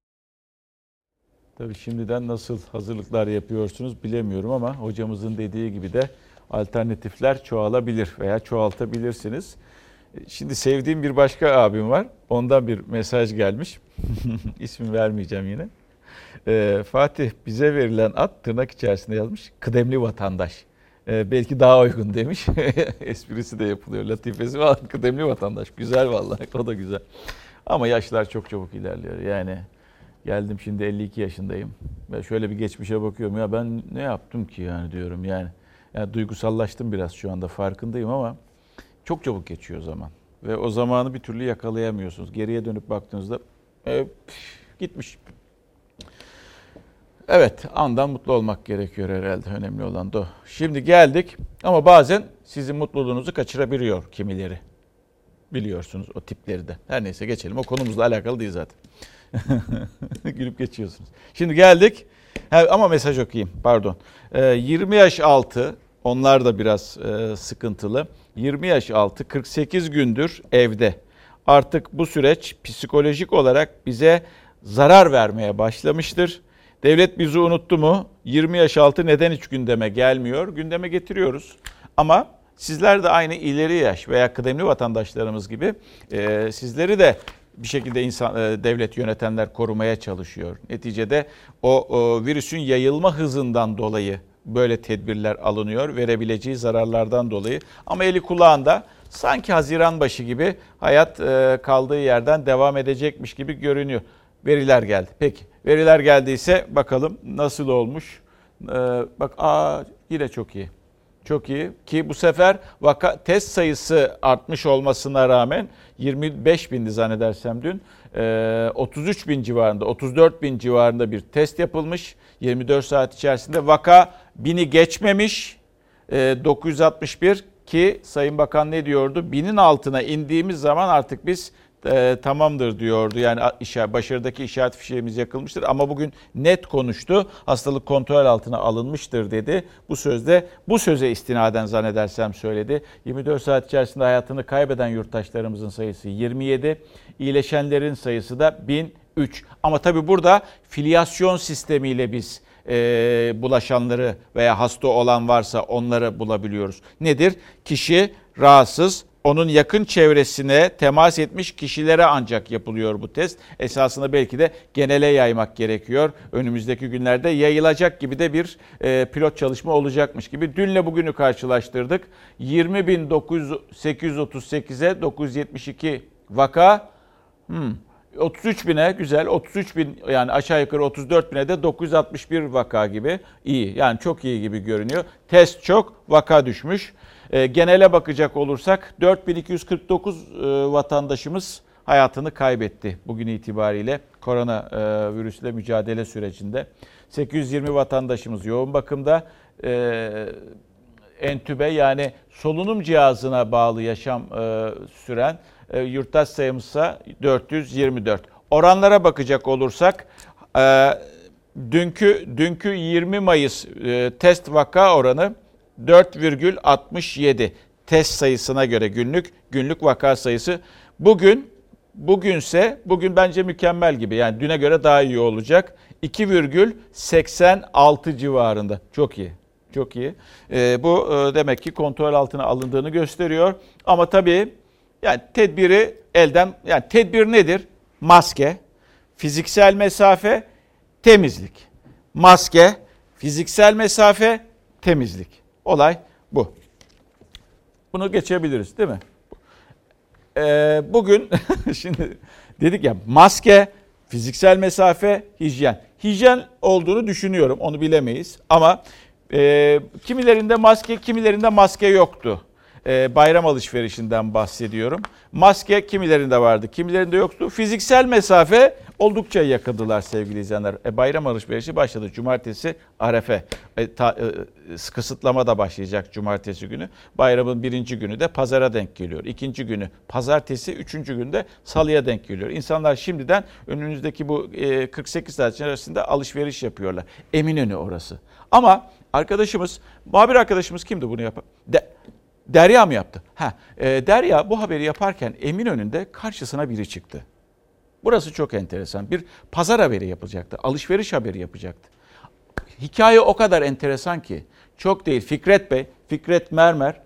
Tabii şimdiden nasıl hazırlıklar yapıyorsunuz bilemiyorum ama hocamızın dediği gibi de alternatifler çoğalabilir veya çoğaltabilirsiniz. Şimdi sevdiğim bir başka abim var. Ondan bir mesaj gelmiş. İsmi vermeyeceğim yine. Ee, Fatih bize verilen ad tırnak içerisinde yazmış. Kıdemli vatandaş. Ee, belki daha uygun demiş. Esprisi de yapılıyor. Latifesi var. Kıdemli vatandaş. Güzel vallahi. O da güzel. Ama yaşlar çok çabuk ilerliyor. Yani geldim şimdi 52 yaşındayım. Ve şöyle bir geçmişe bakıyorum. Ya ben ne yaptım ki yani diyorum yani. Yani duygusallaştım biraz şu anda farkındayım ama çok çabuk geçiyor zaman. Ve o zamanı bir türlü yakalayamıyorsunuz. Geriye dönüp baktığınızda e, gitmiş. Evet, andan mutlu olmak gerekiyor herhalde. Önemli olan da o. Şimdi geldik ama bazen sizin mutluluğunuzu kaçırabiliyor kimileri. Biliyorsunuz o tipleri de. Her neyse geçelim. O konumuzla alakalı değil zaten. Gülüp geçiyorsunuz. Şimdi geldik. Ha, ama mesaj okuyayım pardon. Ee, 20 yaş altı onlar da biraz e, sıkıntılı. 20 yaş altı 48 gündür evde. Artık bu süreç psikolojik olarak bize zarar vermeye başlamıştır. Devlet bizi unuttu mu? 20 yaş altı neden hiç gündeme gelmiyor? Gündeme getiriyoruz. Ama sizler de aynı ileri yaş veya kıdemli vatandaşlarımız gibi e, sizleri de bir şekilde insan e, devlet yönetenler korumaya çalışıyor. Neticede o, o virüsün yayılma hızından dolayı böyle tedbirler alınıyor verebileceği zararlardan dolayı. Ama eli kulağında sanki Haziran başı gibi hayat e, kaldığı yerden devam edecekmiş gibi görünüyor. Veriler geldi. Peki veriler geldiyse bakalım nasıl olmuş. E, bak aa yine çok iyi. Çok iyi ki bu sefer vaka test sayısı artmış olmasına rağmen 25 bindi zannedersem dün. 33 bin civarında 34 bin civarında bir test yapılmış. 24 saat içerisinde vaka bini geçmemiş. 961 ki Sayın Bakan ne diyordu? Binin altına indiğimiz zaman artık biz e, tamamdır diyordu. Yani işaret, başarıdaki işaret fişeğimiz yakılmıştır ama bugün net konuştu. Hastalık kontrol altına alınmıştır dedi. Bu sözde bu söze istinaden zannedersem söyledi. 24 saat içerisinde hayatını kaybeden yurttaşlarımızın sayısı 27. İyileşenlerin sayısı da 1003. Ama tabii burada filyasyon sistemiyle biz e, bulaşanları veya hasta olan varsa onları bulabiliyoruz. Nedir? Kişi rahatsız, onun yakın çevresine temas etmiş kişilere ancak yapılıyor bu test. Esasında belki de genele yaymak gerekiyor. Önümüzdeki günlerde yayılacak gibi de bir e, pilot çalışma olacakmış gibi. Dünle bugünü karşılaştırdık. 20.838'e 972 vaka. Hmm. 33 bine güzel 33 bin yani aşağı yukarı 34 bine de 961 vaka gibi iyi yani çok iyi gibi görünüyor. Test çok vaka düşmüş. E, genele bakacak olursak 4249 e, vatandaşımız hayatını kaybetti bugün itibariyle korona e, virüsle mücadele sürecinde. 820 vatandaşımız yoğun bakımda e, entübe yani solunum cihazına bağlı yaşam e, süren e, yurttaş sayımızsa 424. Oranlara bakacak olursak dünkü dünkü 20 Mayıs test vaka oranı 4,67 test sayısına göre günlük günlük vaka sayısı. Bugün bugünse bugün bence mükemmel gibi. Yani düne göre daha iyi olacak. 2,86 civarında. Çok iyi. Çok iyi. E, bu e, demek ki kontrol altına alındığını gösteriyor. Ama tabii yani tedbiri elden yani tedbir nedir? Maske, fiziksel mesafe, temizlik. Maske, fiziksel mesafe, temizlik. Olay bu. Bunu geçebiliriz değil mi? Ee, bugün şimdi dedik ya maske, fiziksel mesafe, hijyen. Hijyen olduğunu düşünüyorum onu bilemeyiz ama e, kimilerinde maske kimilerinde maske yoktu. E, bayram alışverişinden bahsediyorum. Maske kimilerinde vardı kimilerinde yoktu. Fiziksel mesafe oldukça yakındılar sevgili izleyenler. E, bayram alışverişi başladı. Cumartesi Arefe. E, ta, e, kısıtlama da başlayacak cumartesi günü. Bayramın birinci günü de pazara denk geliyor. İkinci günü pazartesi, üçüncü günde salıya denk geliyor. İnsanlar şimdiden önünüzdeki bu e, 48 saat içerisinde alışveriş yapıyorlar. Eminönü orası. Ama arkadaşımız, muhabir arkadaşımız kimdi bunu yapan? De, Derya mı yaptı? Ha, e, Derya bu haberi yaparken Eminönü'nde karşısına biri çıktı. Burası çok enteresan. Bir pazar haberi yapacaktı. Alışveriş haberi yapacaktı. Hikaye o kadar enteresan ki. Çok değil Fikret Bey, Fikret Mermer.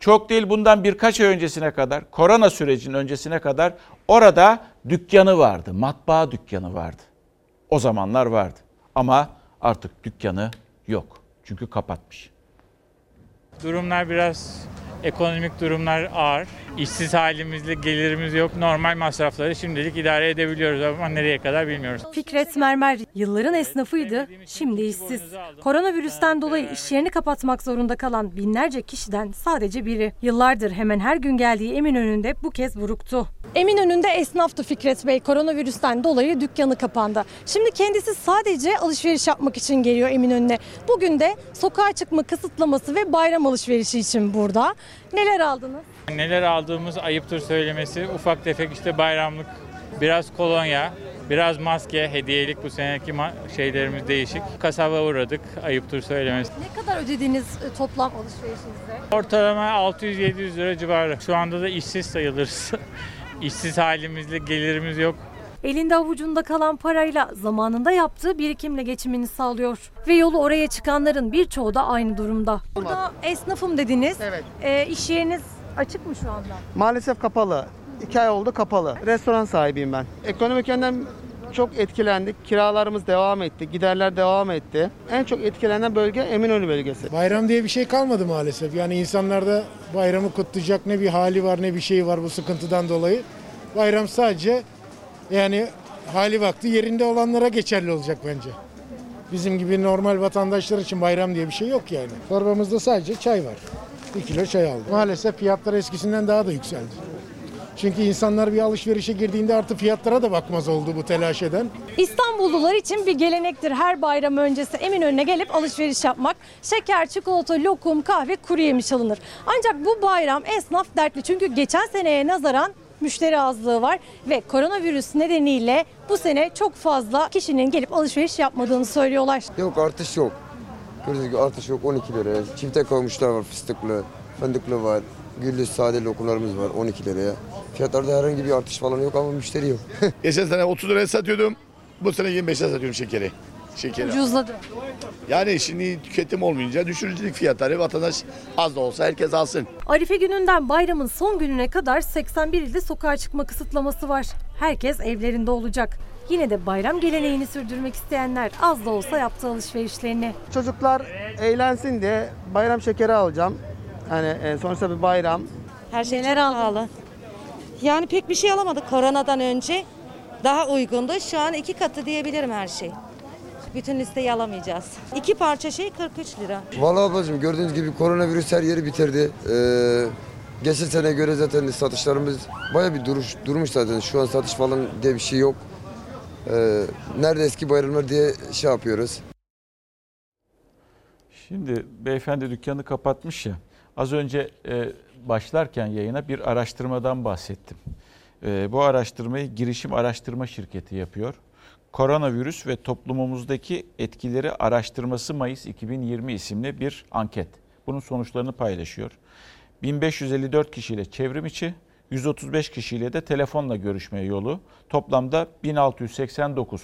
Çok değil bundan birkaç ay öncesine kadar, korona sürecinin öncesine kadar orada dükkanı vardı. Matbaa dükkanı vardı. O zamanlar vardı. Ama artık dükkanı yok. Çünkü kapatmış. Durumlar biraz ekonomik durumlar ağır. İşsiz halimizle gelirimiz yok. Normal masrafları şimdilik idare edebiliyoruz ama nereye kadar bilmiyoruz. Fikret Mermer yılların esnafıydı, şimdi işsiz. Koronavirüsten dolayı iş yerini kapatmak zorunda kalan binlerce kişiden sadece biri. Yıllardır hemen her gün geldiği Eminönü'nde bu kez buruktu. Eminönü'nde esnaftı Fikret Bey. Koronavirüsten dolayı dükkanı kapandı. Şimdi kendisi sadece alışveriş yapmak için geliyor Eminönü'ne. Bugün de sokağa çıkma kısıtlaması ve bayram alışverişi için burada. Neler aldınız? Neler aldığımız ayıptır söylemesi. Ufak tefek işte bayramlık, biraz kolonya, biraz maske, hediyelik bu seneki ma- şeylerimiz değişik. Kasaba uğradık, ayıptır söylemesi. Ne kadar ödediğiniz e, toplam alışverişinizde? Ortalama 600-700 lira civarı. Şu anda da işsiz sayılırız. İşsiz halimizle gelirimiz yok. Elinde avucunda kalan parayla zamanında yaptığı birikimle geçimini sağlıyor. Ve yolu oraya çıkanların birçoğu da aynı durumda. Burada esnafım dediniz. Evet. E, iş yeriniz açık mı şu anda? Maalesef kapalı. İki ay oldu kapalı. Restoran sahibiyim ben. Ekonomik yönden çok etkilendik. Kiralarımız devam etti. Giderler devam etti. En çok etkilenen bölge Eminönü bölgesi. Bayram diye bir şey kalmadı maalesef. Yani insanlarda bayramı kutlayacak ne bir hali var ne bir şey var bu sıkıntıdan dolayı. Bayram sadece yani hali vakti yerinde olanlara geçerli olacak bence. Bizim gibi normal vatandaşlar için bayram diye bir şey yok yani. Torbamızda sadece çay var. Bir kilo çay aldım. Maalesef fiyatlar eskisinden daha da yükseldi. Çünkü insanlar bir alışverişe girdiğinde artık fiyatlara da bakmaz oldu bu telaş eden. İstanbullular için bir gelenektir her bayram öncesi Eminönü'ne gelip alışveriş yapmak. Şeker, çikolata, lokum, kahve, kuru yemiş alınır. Ancak bu bayram esnaf dertli çünkü geçen seneye nazaran müşteri azlığı var ve koronavirüs nedeniyle bu sene çok fazla kişinin gelip alışveriş yapmadığını söylüyorlar. Yok artış yok. Gördüğünüz gibi artış yok 12 liraya. Çifte kavmuşlar var fıstıklı, fındıklı var. Güllü sade lokumlarımız var 12 liraya. Fiyatlarda herhangi bir artış falan yok ama müşteri yok. Geçen sene 30 liraya satıyordum. Bu sene 25 liraya satıyorum şekeri. şekeri. Ucuzladı. Yani şimdi tüketim olmayınca düşürücülük fiyatları vatandaş az da olsa herkes alsın. Arife gününden bayramın son gününe kadar 81 ilde sokağa çıkma kısıtlaması var. Herkes evlerinde olacak. Yine de bayram geleneğini sürdürmek isteyenler az da olsa yaptı alışverişlerini. Çocuklar eğlensin diye bayram şekeri alacağım. Hani e, sonuçta bir bayram. Her şeyler pahalı. Yani pek bir şey alamadık koronadan önce. Daha uygundu. Şu an iki katı diyebilirim her şey. Bütün listeyi alamayacağız. İki parça şey 43 lira. Vallahi ablacığım gördüğünüz gibi koronavirüs her yeri bitirdi. Ee, geçen sene göre zaten satışlarımız baya bir duruş, durmuş zaten. Şu an satış falan diye bir şey yok. Ee, nerede eski bayramlar diye şey yapıyoruz. Şimdi beyefendi dükkanı kapatmış ya. Az önce e, başlarken yayına bir araştırmadan bahsettim. E, bu araştırmayı Girişim Araştırma Şirketi yapıyor. Koronavirüs ve toplumumuzdaki etkileri araştırması Mayıs 2020 isimli bir anket. Bunun sonuçlarını paylaşıyor. 1554 kişiyle çevrim içi, 135 kişiyle de telefonla görüşme yolu. Toplamda 1689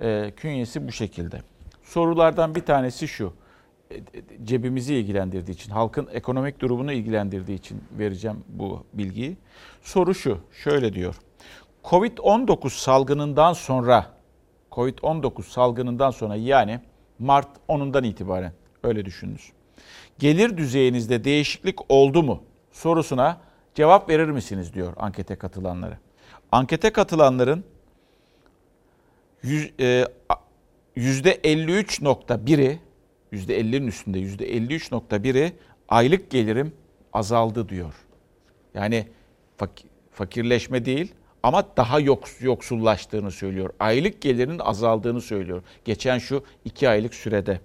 e, künyesi bu şekilde. Sorulardan bir tanesi şu. E, cebimizi ilgilendirdiği için, halkın ekonomik durumunu ilgilendirdiği için vereceğim bu bilgiyi. Soru şu, şöyle diyor. Covid-19 salgınından sonra, Covid-19 salgınından sonra yani Mart 10'undan itibaren öyle düşününüz. Gelir düzeyinizde değişiklik oldu mu sorusuna cevap verir misiniz diyor ankete katılanları. Ankete katılanların %53.1'i %50'nin üstünde %53.1'i aylık gelirim azaldı diyor. Yani fakirleşme değil ama daha yoks, yoksullaştığını söylüyor. Aylık gelirin azaldığını söylüyor. Geçen şu iki aylık sürede.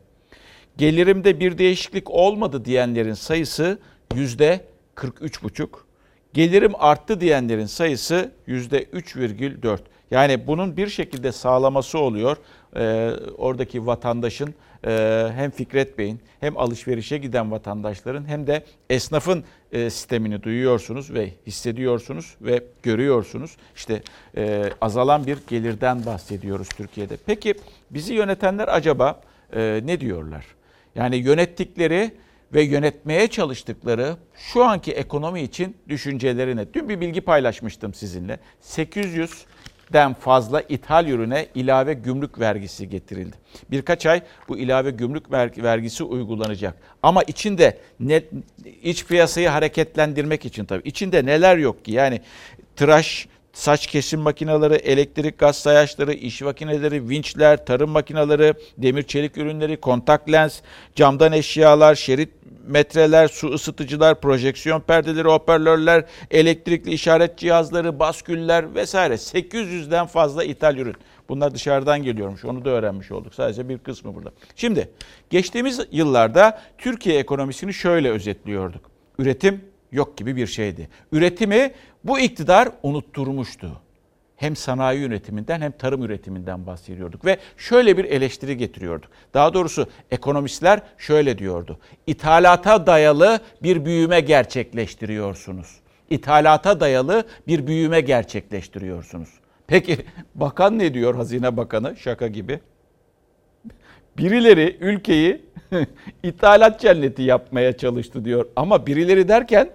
Gelirimde bir değişiklik olmadı diyenlerin sayısı yüzde 43,5. Gelirim arttı diyenlerin sayısı yüzde 3,4. Yani bunun bir şekilde sağlaması oluyor. Ee, oradaki vatandaşın e, hem Fikret Bey'in hem alışverişe giden vatandaşların hem de esnafın e, sistemini duyuyorsunuz ve hissediyorsunuz ve görüyorsunuz. İşte e, azalan bir gelirden bahsediyoruz Türkiye'de. Peki bizi yönetenler acaba e, ne diyorlar? Yani yönettikleri ve yönetmeye çalıştıkları şu anki ekonomi için düşünceleri ne? Dün bir bilgi paylaşmıştım sizinle. 800 den fazla ithal ürüne ilave gümrük vergisi getirildi. Birkaç ay bu ilave gümrük vergisi uygulanacak. Ama içinde ne, iç piyasayı hareketlendirmek için tabii içinde neler yok ki? Yani tıraş saç kesim makineleri, elektrik gaz sayaçları, iş makineleri, vinçler, tarım makineleri, demir çelik ürünleri, kontak lens, camdan eşyalar, şerit metreler, su ısıtıcılar, projeksiyon perdeleri, hoparlörler, elektrikli işaret cihazları, basküller vesaire 800'den fazla ithal ürün. Bunlar dışarıdan geliyormuş. Onu da öğrenmiş olduk. Sadece bir kısmı burada. Şimdi geçtiğimiz yıllarda Türkiye ekonomisini şöyle özetliyorduk. Üretim yok gibi bir şeydi. Üretimi bu iktidar unutturmuştu. Hem sanayi üretiminden hem tarım üretiminden bahsediyorduk ve şöyle bir eleştiri getiriyorduk. Daha doğrusu ekonomistler şöyle diyordu. İthalata dayalı bir büyüme gerçekleştiriyorsunuz. İthalata dayalı bir büyüme gerçekleştiriyorsunuz. Peki bakan ne diyor Hazine Bakanı şaka gibi? Birileri ülkeyi ithalat cenneti yapmaya çalıştı diyor. Ama birileri derken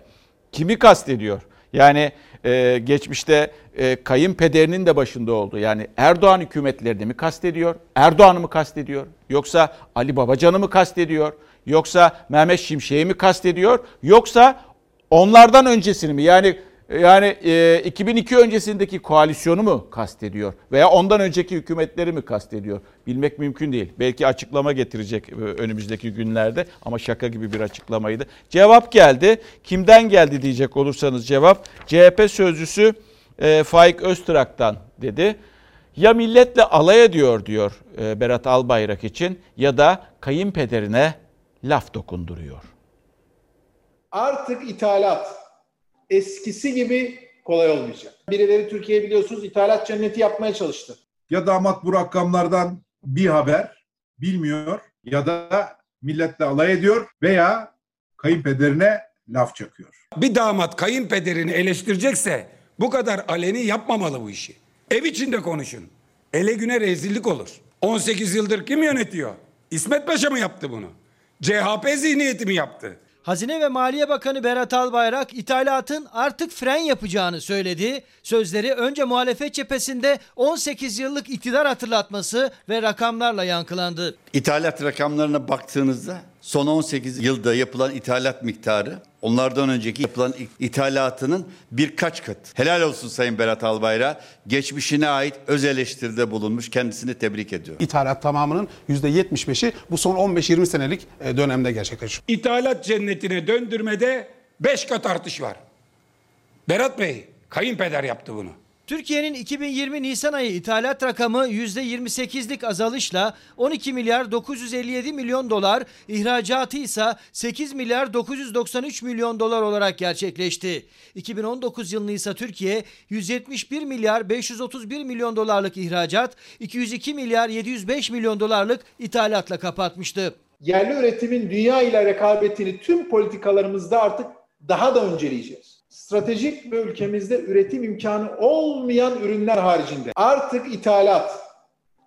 kimi kastediyor? Yani e, geçmişte e, kayınpederinin de başında oldu. Yani Erdoğan hükümetlerini mi kastediyor? Erdoğan'ı mı kastediyor? Yoksa Ali Babacan'ı mı kastediyor? Yoksa Mehmet Şimşek'i mi kastediyor? Yoksa onlardan öncesini mi? Yani yani e, 2002 öncesindeki koalisyonu mu kastediyor veya ondan önceki hükümetleri mi kastediyor? Bilmek mümkün değil. Belki açıklama getirecek e, önümüzdeki günlerde ama şaka gibi bir açıklamaydı. Cevap geldi. Kimden geldi diyecek olursanız cevap CHP sözcüsü e, Faik Öztrak'tan dedi. Ya milletle alay ediyor diyor e, Berat Albayrak için ya da kayınpederine laf dokunduruyor. Artık ithalat eskisi gibi kolay olmayacak. Birileri Türkiye biliyorsunuz ithalat cenneti yapmaya çalıştı. Ya damat bu rakamlardan bir haber bilmiyor ya da milletle alay ediyor veya kayınpederine laf çakıyor. Bir damat kayınpederini eleştirecekse bu kadar aleni yapmamalı bu işi. Ev içinde konuşun. Ele güne rezillik olur. 18 yıldır kim yönetiyor? İsmet Paşa mı yaptı bunu? CHP zihniyeti mi yaptı? Hazine ve Maliye Bakanı Berat Albayrak ithalatın artık fren yapacağını söyledi. Sözleri önce muhalefet cephesinde 18 yıllık iktidar hatırlatması ve rakamlarla yankılandı. İthalat rakamlarına baktığınızda son 18 yılda yapılan ithalat miktarı onlardan önceki yapılan ithalatının birkaç kat. Helal olsun Sayın Berat Albayrak. Geçmişine ait öz eleştiride bulunmuş. Kendisini tebrik ediyorum. İthalat tamamının %75'i bu son 15-20 senelik e, dönemde gerçekleşiyor. İthalat cennetine döndürmede 5 kat artış var. Berat Bey, kayınpeder yaptı bunu. Türkiye'nin 2020 Nisan ayı ithalat rakamı %28'lik azalışla 12 milyar 957 milyon dolar, ihracatı ise 8 milyar 993 milyon dolar olarak gerçekleşti. 2019 yılını ise Türkiye 171 milyar 531 milyon dolarlık ihracat, 202 milyar 705 milyon dolarlık ithalatla kapatmıştı. Yerli üretimin dünya ile rekabetini tüm politikalarımızda artık daha da önceleyeceğiz stratejik ve ülkemizde üretim imkanı olmayan ürünler haricinde artık ithalat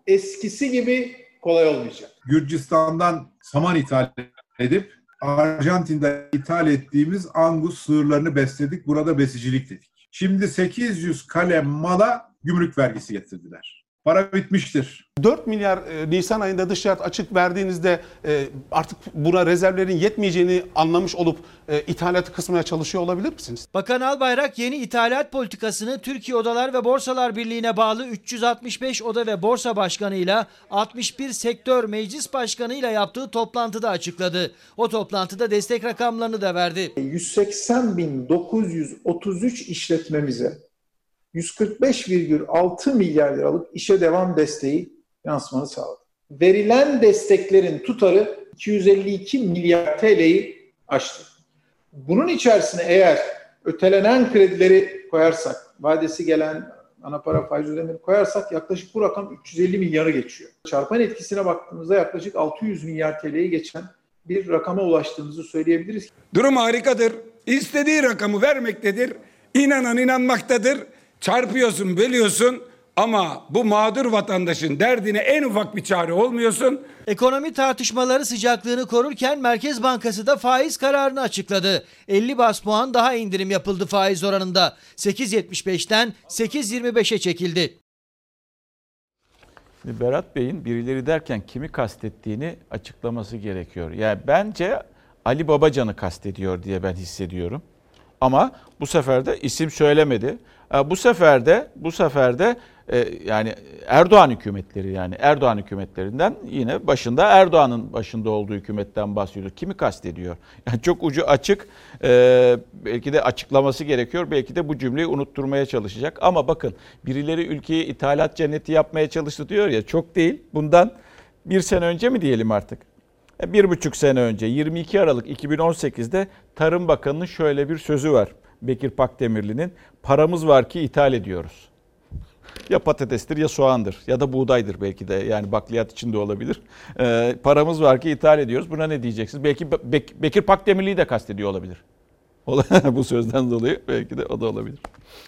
eskisi gibi kolay olmayacak. Gürcistan'dan saman ithal edip Arjantin'de ithal ettiğimiz Angus sığırlarını besledik. Burada besicilik dedik. Şimdi 800 kalem mala gümrük vergisi getirdiler. Para bitmiştir. 4 milyar e, Nisan ayında dış ticaret açık verdiğinizde e, artık buna rezervlerin yetmeyeceğini anlamış olup e, ithalatı kısmaya çalışıyor olabilir misiniz? Bakan Albayrak yeni ithalat politikasını Türkiye Odalar ve Borsalar Birliği'ne bağlı 365 oda ve borsa başkanıyla 61 sektör meclis başkanıyla yaptığı toplantıda açıkladı. O toplantıda destek rakamlarını da verdi. 180.933 işletmemize 145,6 milyar liralık işe devam desteği yansımanı sağladı. Verilen desteklerin tutarı 252 milyar TL'yi aştı. Bunun içerisine eğer ötelenen kredileri koyarsak, vadesi gelen ana para faiz ödemeleri koyarsak yaklaşık bu rakam 350 milyarı geçiyor. Çarpan etkisine baktığımızda yaklaşık 600 milyar TL'yi geçen bir rakama ulaştığımızı söyleyebiliriz. Durum harikadır. İstediği rakamı vermektedir. İnanan inanmaktadır. Çarpıyorsun, bölüyorsun ama bu mağdur vatandaşın derdine en ufak bir çare olmuyorsun. Ekonomi tartışmaları sıcaklığını korurken Merkez Bankası da faiz kararını açıkladı. 50 bas puan daha indirim yapıldı faiz oranında. 8.75'ten 8.25'e çekildi. Berat Bey'in birileri derken kimi kastettiğini açıklaması gerekiyor. Yani bence Ali Babacan'ı kastediyor diye ben hissediyorum. Ama bu sefer de isim söylemedi. E, bu sefer de bu sefer de e, yani Erdoğan hükümetleri yani Erdoğan hükümetlerinden yine başında Erdoğan'ın başında olduğu hükümetten bahsediyor. Kimi kastediyor? Yani çok ucu açık. E, belki de açıklaması gerekiyor. Belki de bu cümleyi unutturmaya çalışacak. Ama bakın birileri ülkeyi ithalat cenneti yapmaya çalıştı diyor ya çok değil. Bundan bir sene önce mi diyelim artık? Bir buçuk sene önce 22 Aralık 2018'de Tarım Bakanı'nın şöyle bir sözü var. Bekir Pakdemirli'nin paramız var ki ithal ediyoruz. Ya patatestir ya soğandır ya da buğdaydır belki de yani bakliyat içinde olabilir. Ee, paramız var ki ithal ediyoruz. Buna ne diyeceksiniz? Belki Bek- Bekir Pakdemirli'yi de kastediyor olabilir. Bu sözden dolayı belki de o da olabilir.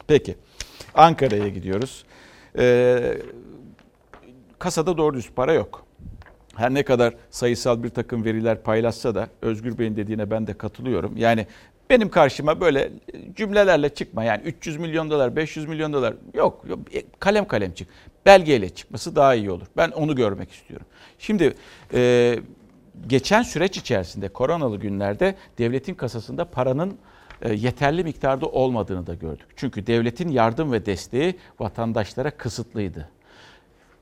Peki Ankara'ya gidiyoruz. Ee, kasada doğru düz para yok. Her ne kadar sayısal bir takım veriler paylaşsa da Özgür Bey'in dediğine ben de katılıyorum. Yani benim karşıma böyle cümlelerle çıkma. Yani 300 milyon dolar, 500 milyon dolar yok. yok. E, kalem kalem çık. Belgeyle çıkması daha iyi olur. Ben onu görmek istiyorum. Şimdi e, geçen süreç içerisinde koronalı günlerde devletin kasasında paranın e, yeterli miktarda olmadığını da gördük. Çünkü devletin yardım ve desteği vatandaşlara kısıtlıydı.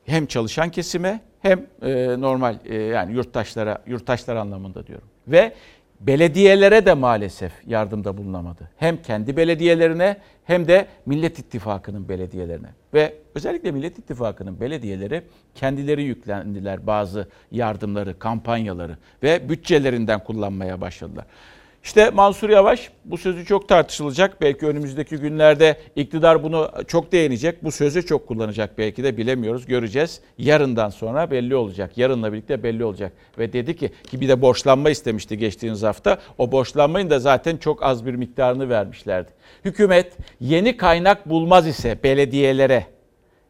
Hem çalışan kesime hem e, normal e, yani yurttaşlara yurttaşlar anlamında diyorum. Ve belediyelere de maalesef yardımda bulunamadı. Hem kendi belediyelerine hem de Millet İttifakı'nın belediyelerine. Ve özellikle Millet İttifakı'nın belediyeleri kendileri yüklendiler bazı yardımları, kampanyaları ve bütçelerinden kullanmaya başladılar. İşte Mansur Yavaş bu sözü çok tartışılacak. Belki önümüzdeki günlerde iktidar bunu çok değinecek. Bu sözü çok kullanacak belki de bilemiyoruz. Göreceğiz. Yarından sonra belli olacak. Yarınla birlikte belli olacak. Ve dedi ki ki bir de borçlanma istemişti geçtiğimiz hafta. O borçlanmayın da zaten çok az bir miktarını vermişlerdi. Hükümet yeni kaynak bulmaz ise belediyelere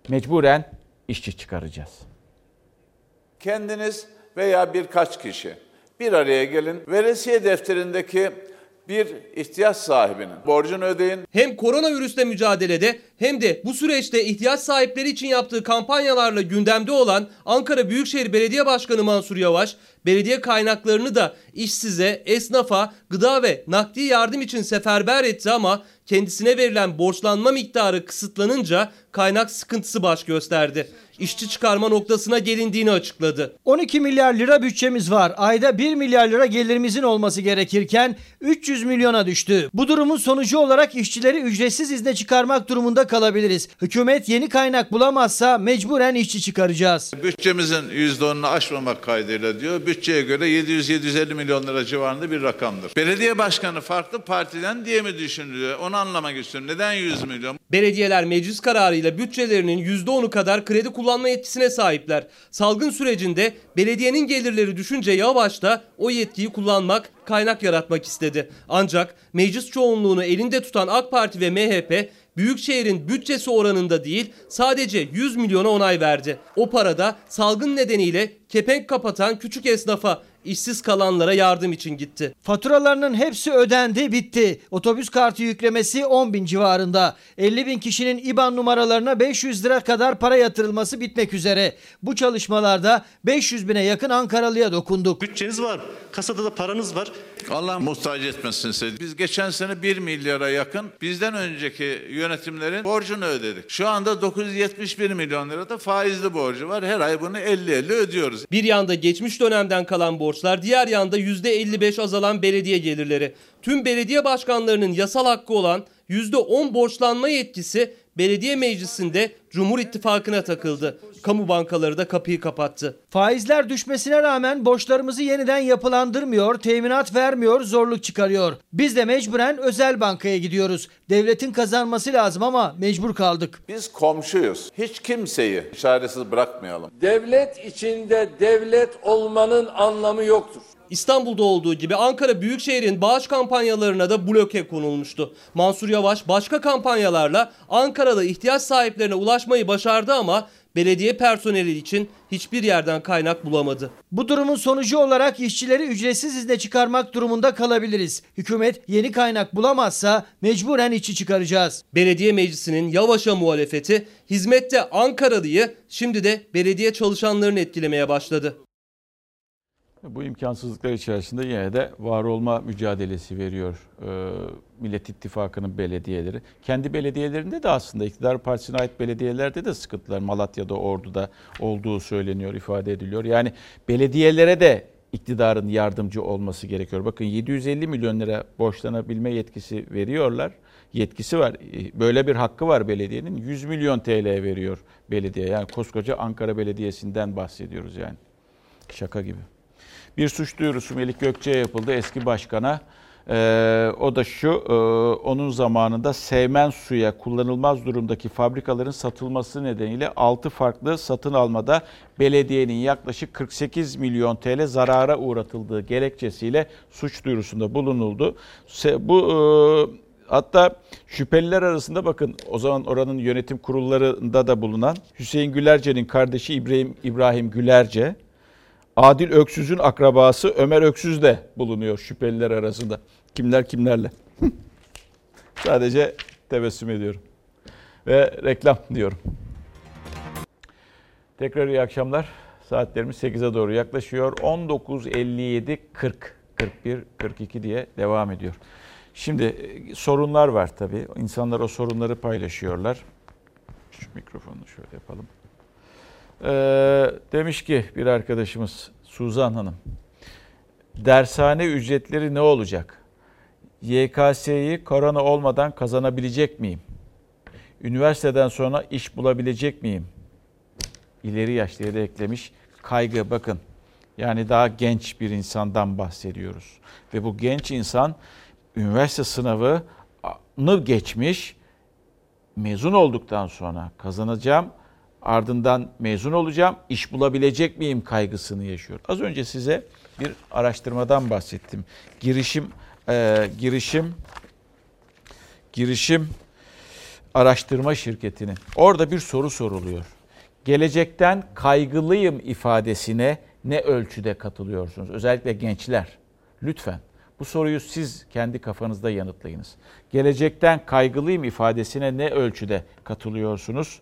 mecburen işçi çıkaracağız. Kendiniz veya birkaç kişi bir araya gelin. Veresiye defterindeki bir ihtiyaç sahibinin borcunu ödeyin. Hem koronavirüsle mücadelede hem de bu süreçte ihtiyaç sahipleri için yaptığı kampanyalarla gündemde olan Ankara Büyükşehir Belediye Başkanı Mansur Yavaş, belediye kaynaklarını da işsize, esnafa, gıda ve nakdi yardım için seferber etti ama kendisine verilen borçlanma miktarı kısıtlanınca kaynak sıkıntısı baş gösterdi. İşçi çıkarma noktasına gelindiğini açıkladı. 12 milyar lira bütçemiz var. Ayda 1 milyar lira gelirimizin olması gerekirken 300 milyona düştü. Bu durumun sonucu olarak işçileri ücretsiz izne çıkarmak durumunda kalabiliriz. Hükümet yeni kaynak bulamazsa mecburen işçi çıkaracağız. Bütçemizin %10'unu aşmamak kaydıyla diyor. Bütçeye göre 700-750 milyon lira civarında bir rakamdır. Belediye başkanı farklı partiden diye mi düşünülüyor? Onu anlamak istiyorum. Neden 100 milyon? Belediyeler meclis kararıyla bütçelerinin %10'u kadar kredi kullanma yetkisine sahipler. Salgın sürecinde belediyenin gelirleri düşünce Yavaş da o yetkiyi kullanmak, kaynak yaratmak istedi. Ancak meclis çoğunluğunu elinde tutan AK Parti ve MHP Büyükşehir'in bütçesi oranında değil sadece 100 milyona onay verdi. O para da salgın nedeniyle kepenk kapatan küçük esnafa işsiz kalanlara yardım için gitti. Faturalarının hepsi ödendi bitti. Otobüs kartı yüklemesi 10 bin civarında. 50 bin kişinin IBAN numaralarına 500 lira kadar para yatırılması bitmek üzere. Bu çalışmalarda 500 bine yakın Ankaralıya dokunduk. Bütçeniz var. Kasada da paranız var. Allah muhtaç etmesin sizi. Biz geçen sene 1 milyara yakın bizden önceki yönetimlerin borcunu ödedik. Şu anda 971 milyon lira da faizli borcu var. Her ay bunu 50-50 ödüyoruz. Bir yanda geçmiş dönemden kalan borçlar, diğer yanda %55 azalan belediye gelirleri. Tüm belediye başkanlarının yasal hakkı olan %10 borçlanma yetkisi belediye meclisinde Cumhur İttifakı'na takıldı. Kamu bankaları da kapıyı kapattı. Faizler düşmesine rağmen borçlarımızı yeniden yapılandırmıyor, teminat vermiyor, zorluk çıkarıyor. Biz de mecburen özel bankaya gidiyoruz. Devletin kazanması lazım ama mecbur kaldık. Biz komşuyuz. Hiç kimseyi çaresiz bırakmayalım. Devlet içinde devlet olmanın anlamı yoktur. İstanbul'da olduğu gibi Ankara Büyükşehir'in bağış kampanyalarına da bloke konulmuştu. Mansur Yavaş başka kampanyalarla Ankara'da ihtiyaç sahiplerine ulaşmayı başardı ama belediye personeli için hiçbir yerden kaynak bulamadı. Bu durumun sonucu olarak işçileri ücretsiz izne çıkarmak durumunda kalabiliriz. Hükümet yeni kaynak bulamazsa mecburen işçi çıkaracağız. Belediye meclisinin Yavaş'a muhalefeti hizmette Ankaralıyı şimdi de belediye çalışanlarını etkilemeye başladı. Bu imkansızlıklar içerisinde yine de var olma mücadelesi veriyor e, Millet İttifakı'nın belediyeleri. Kendi belediyelerinde de aslında iktidar partisine ait belediyelerde de sıkıntılar Malatya'da, Ordu'da olduğu söyleniyor, ifade ediliyor. Yani belediyelere de iktidarın yardımcı olması gerekiyor. Bakın 750 milyon lira borçlanabilme yetkisi veriyorlar. Yetkisi var. Böyle bir hakkı var belediyenin. 100 milyon TL veriyor belediye. Yani koskoca Ankara Belediyesi'nden bahsediyoruz yani. Şaka gibi. Bir suç duyurusu Melik Gökçe'ye yapıldı eski başkana. Ee, o da şu, e, onun zamanında sevmen suya kullanılmaz durumdaki fabrikaların satılması nedeniyle 6 farklı satın almada belediyenin yaklaşık 48 milyon TL zarara uğratıldığı gerekçesiyle suç duyurusunda bulunuldu. Bu e, Hatta şüpheliler arasında bakın o zaman oranın yönetim kurullarında da bulunan Hüseyin Gülerce'nin kardeşi İbrahim, İbrahim Gülerce, Adil Öksüz'ün akrabası Ömer Öksüz de bulunuyor şüpheliler arasında. Kimler kimlerle. Sadece tebessüm ediyorum. Ve reklam diyorum. Tekrar iyi akşamlar. Saatlerimiz 8'e doğru yaklaşıyor. 19.57 40 41 42 diye devam ediyor. Şimdi sorunlar var tabii. İnsanlar o sorunları paylaşıyorlar. Şu mikrofonu şöyle yapalım. Ee, demiş ki bir arkadaşımız Suzan Hanım, dershane ücretleri ne olacak? YKS'yi korona olmadan kazanabilecek miyim? Üniversiteden sonra iş bulabilecek miyim? İleri yaşlıya da eklemiş. Kaygı bakın. Yani daha genç bir insandan bahsediyoruz. Ve bu genç insan üniversite sınavını geçmiş, mezun olduktan sonra kazanacağım ardından mezun olacağım, iş bulabilecek miyim kaygısını yaşıyor. Az önce size bir araştırmadan bahsettim. Girişim, e, girişim, girişim araştırma şirketinin. Orada bir soru soruluyor. Gelecekten kaygılıyım ifadesine ne ölçüde katılıyorsunuz? Özellikle gençler. Lütfen bu soruyu siz kendi kafanızda yanıtlayınız. Gelecekten kaygılıyım ifadesine ne ölçüde katılıyorsunuz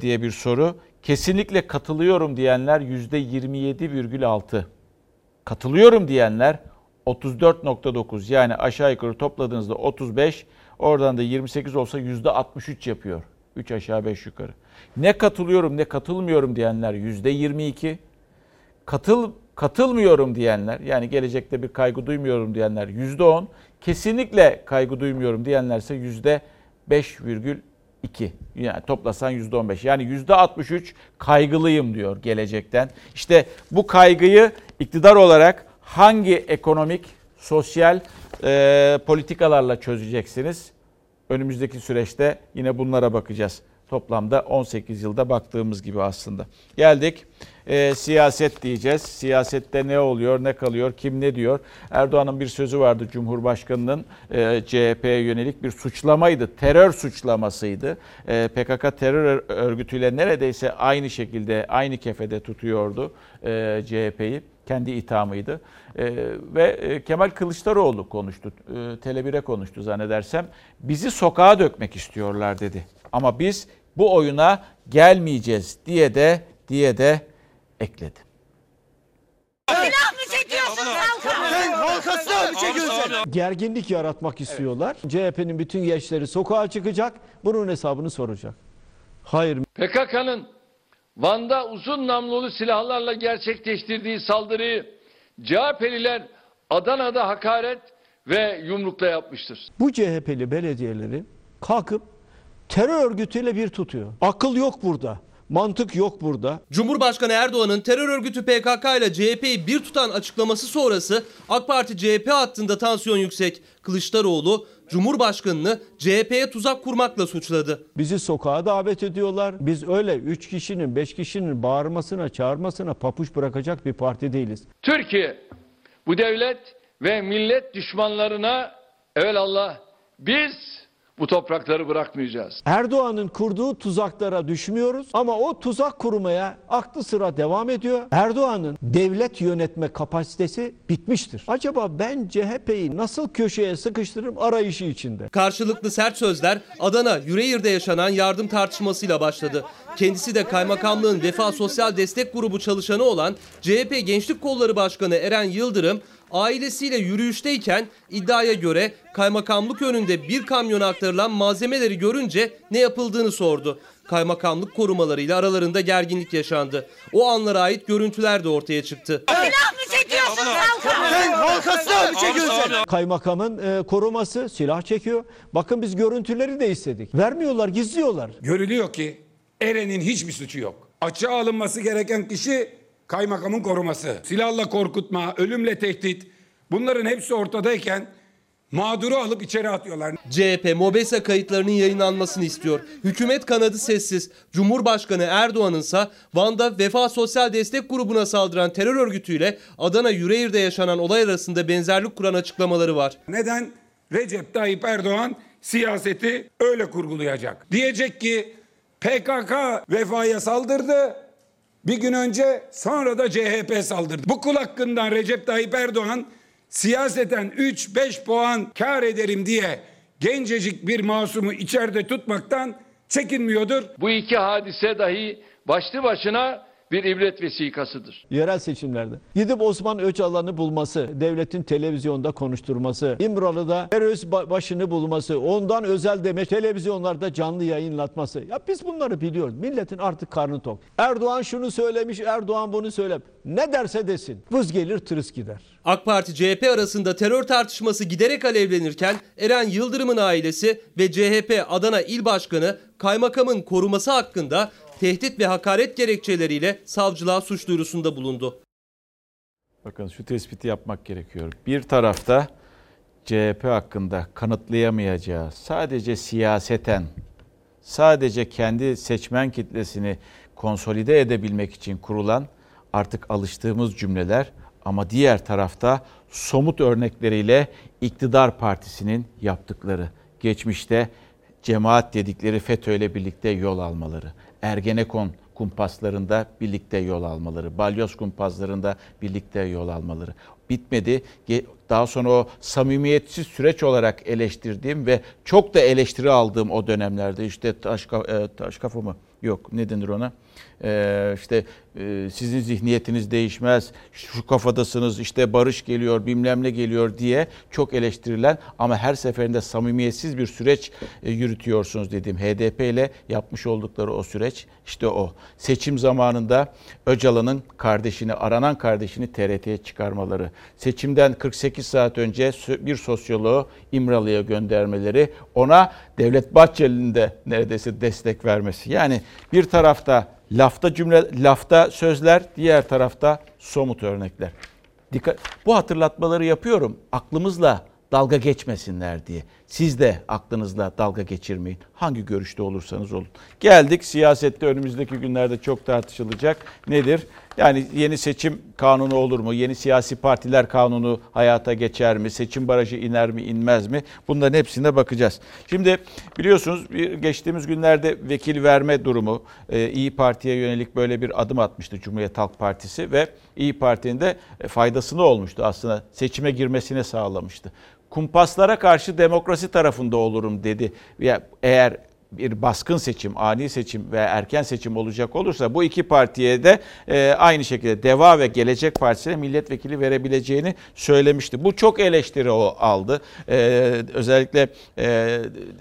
diye bir soru. Kesinlikle katılıyorum diyenler %27,6. Katılıyorum diyenler 34.9 yani aşağı yukarı topladığınızda 35 oradan da 28 olsa %63 yapıyor. 3 aşağı 5 yukarı. Ne katılıyorum ne katılmıyorum diyenler %22. Katıl katılmıyorum diyenler yani gelecekte bir kaygı duymuyorum diyenler %10. Kesinlikle kaygı duymuyorum diyenlerse %5,2. Yani toplasan %15. Yani %63 kaygılıyım diyor gelecekten. İşte bu kaygıyı iktidar olarak hangi ekonomik, sosyal e, politikalarla çözeceksiniz? Önümüzdeki süreçte yine bunlara bakacağız. Toplamda 18 yılda baktığımız gibi aslında. Geldik e, siyaset diyeceğiz. Siyasette ne oluyor, ne kalıyor, kim ne diyor? Erdoğan'ın bir sözü vardı Cumhurbaşkanı'nın e, CHP'ye yönelik bir suçlamaydı. Terör suçlamasıydı. E, PKK terör örgütüyle neredeyse aynı şekilde, aynı kefede tutuyordu e, CHP'yi kendi ithamıydı. E, ve e, Kemal Kılıçdaroğlu konuştu, e, Tele1'e konuştu zannedersem. Bizi sokağa dökmek istiyorlar dedi. Ama biz bu oyuna gelmeyeceğiz diye de diye de ekledi. Silah mı çekiyorsun halka? mı çekiyorsun? Gerginlik yaratmak istiyorlar. CHP'nin bütün gençleri sokağa çıkacak. Bunun hesabını soracak. Hayır. PKK'nın Van'da uzun namlulu silahlarla gerçekleştirdiği saldırıyı CHP'liler Adana'da hakaret ve yumrukla yapmıştır. Bu CHP'li belediyeleri kalkıp terör örgütüyle bir tutuyor. Akıl yok burada. Mantık yok burada. Cumhurbaşkanı Erdoğan'ın terör örgütü PKK ile CHP'yi bir tutan açıklaması sonrası AK Parti CHP hattında tansiyon yüksek. Kılıçdaroğlu Cumhurbaşkanını CHP'ye tuzak kurmakla suçladı. Bizi sokağa davet ediyorlar. Biz öyle 3 kişinin 5 kişinin bağırmasına çağırmasına papuç bırakacak bir parti değiliz. Türkiye bu devlet ve millet düşmanlarına evelallah biz bu toprakları bırakmayacağız. Erdoğan'ın kurduğu tuzaklara düşmüyoruz ama o tuzak kurmaya aklı sıra devam ediyor. Erdoğan'ın devlet yönetme kapasitesi bitmiştir. Acaba ben CHP'yi nasıl köşeye sıkıştırırım arayışı içinde. Karşılıklı sert sözler Adana Yüreğir'de yaşanan yardım tartışmasıyla başladı. Kendisi de kaymakamlığın Vefa Sosyal Destek Grubu çalışanı olan CHP Gençlik Kolları Başkanı Eren Yıldırım ailesiyle yürüyüşteyken iddiaya göre kaymakamlık önünde bir kamyona aktarılan malzemeleri görünce ne yapıldığını sordu. Kaymakamlık korumalarıyla aralarında gerginlik yaşandı. O anlara ait görüntüler de ortaya çıktı. Silah mı çekiyorsun halka? Sen halka silah mı çekiyorsun? Kaymakamın e, koruması silah çekiyor. Bakın biz görüntüleri de istedik. Vermiyorlar, gizliyorlar. Görülüyor ki Eren'in hiçbir suçu yok. Açığa alınması gereken kişi kaymakamın koruması. Silahla korkutma, ölümle tehdit bunların hepsi ortadayken mağduru alıp içeri atıyorlar. CHP MOBESA kayıtlarının yayınlanmasını istiyor. Hükümet kanadı sessiz. Cumhurbaşkanı Erdoğan'ın ise Van'da Vefa Sosyal Destek Grubu'na saldıran terör örgütüyle Adana Yüreğir'de yaşanan olay arasında benzerlik kuran açıklamaları var. Neden? Recep Tayyip Erdoğan siyaseti öyle kurgulayacak. Diyecek ki PKK Vefa'ya saldırdı. Bir gün önce sonra da CHP saldırdı. Bu kul hakkından Recep Tayyip Erdoğan siyaseten 3-5 puan kar ederim diye gencecik bir masumu içeride tutmaktan çekinmiyordur. Bu iki hadise dahi başlı başına bir ibret vesikasıdır. Yerel seçimlerde. Gidip Osman Öcalan'ı bulması, devletin televizyonda konuşturması, İmralı'da terörist başını bulması, ondan özel demek televizyonlarda canlı yayınlatması. Ya biz bunları biliyoruz. Milletin artık karnı tok. Erdoğan şunu söylemiş, Erdoğan bunu söyle. Ne derse desin. Vız gelir tırıs gider. AK Parti CHP arasında terör tartışması giderek alevlenirken Eren Yıldırım'ın ailesi ve CHP Adana İl Başkanı kaymakamın koruması hakkında tehdit ve hakaret gerekçeleriyle savcılığa suç duyurusunda bulundu. Bakın şu tespiti yapmak gerekiyor. Bir tarafta CHP hakkında kanıtlayamayacağı sadece siyaseten sadece kendi seçmen kitlesini konsolide edebilmek için kurulan artık alıştığımız cümleler ama diğer tarafta somut örnekleriyle iktidar partisinin yaptıkları geçmişte cemaat dedikleri FETÖ ile birlikte yol almaları. Ergenekon kumpaslarında birlikte yol almaları, balyoz kumpaslarında birlikte yol almaları bitmedi. Daha sonra o samimiyetsiz süreç olarak eleştirdiğim ve çok da eleştiri aldığım o dönemlerde işte taş, e, taş kafa? Yok ne denir ona? Ee, işte e, sizin zihniyetiniz değişmez, şu kafadasınız, işte barış geliyor, bilmem ne geliyor diye çok eleştirilen ama her seferinde samimiyetsiz bir süreç e, yürütüyorsunuz dediğim HDP ile yapmış oldukları o süreç işte o. Seçim zamanında Öcalan'ın kardeşini, aranan kardeşini TRT'ye çıkarmaları, seçimden 48 saat önce bir sosyoloğu İmralı'ya göndermeleri, ona Devlet Bahçeli'nin de neredeyse destek vermesi. Yani bir tarafta lafta cümle, lafta sözler, diğer tarafta somut örnekler. Dikkat, bu hatırlatmaları yapıyorum aklımızla dalga geçmesinler diye. Siz de aklınızla dalga geçirmeyin. Hangi görüşte olursanız olun. Geldik siyasette önümüzdeki günlerde çok tartışılacak. Nedir? Yani yeni seçim kanunu olur mu? Yeni siyasi partiler kanunu hayata geçer mi? Seçim barajı iner mi, inmez mi? Bunların hepsine bakacağız. Şimdi biliyorsunuz geçtiğimiz günlerde vekil verme durumu e, İyi Parti'ye yönelik böyle bir adım atmıştı Cumhuriyet Halk Partisi ve İyi Parti'nin de e, faydasını olmuştu aslında. Seçime girmesine sağlamıştı kumpaslara karşı demokrasi tarafında olurum dedi. Ya eğer bir baskın seçim, ani seçim ve erken seçim olacak olursa bu iki partiye de e, aynı şekilde Deva ve Gelecek Partisi'ne milletvekili verebileceğini söylemişti. Bu çok eleştiri o aldı. E, özellikle e,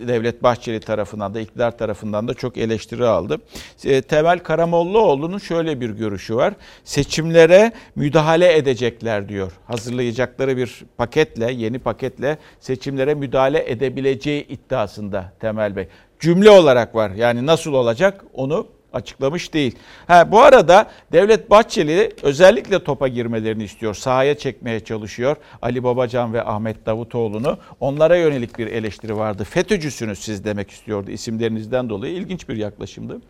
Devlet Bahçeli tarafından da iktidar tarafından da çok eleştiri aldı. E, Temel Karamollaoğlu'nun şöyle bir görüşü var. Seçimlere müdahale edecekler diyor. Hazırlayacakları bir paketle, yeni paketle seçimlere müdahale edebileceği iddiasında Temel Bey cümle olarak var. Yani nasıl olacak onu açıklamış değil. Ha, bu arada Devlet Bahçeli özellikle topa girmelerini istiyor. Sahaya çekmeye çalışıyor Ali Babacan ve Ahmet Davutoğlu'nu. Onlara yönelik bir eleştiri vardı. FETÖ'cüsünüz siz demek istiyordu isimlerinizden dolayı. ilginç bir yaklaşımdı.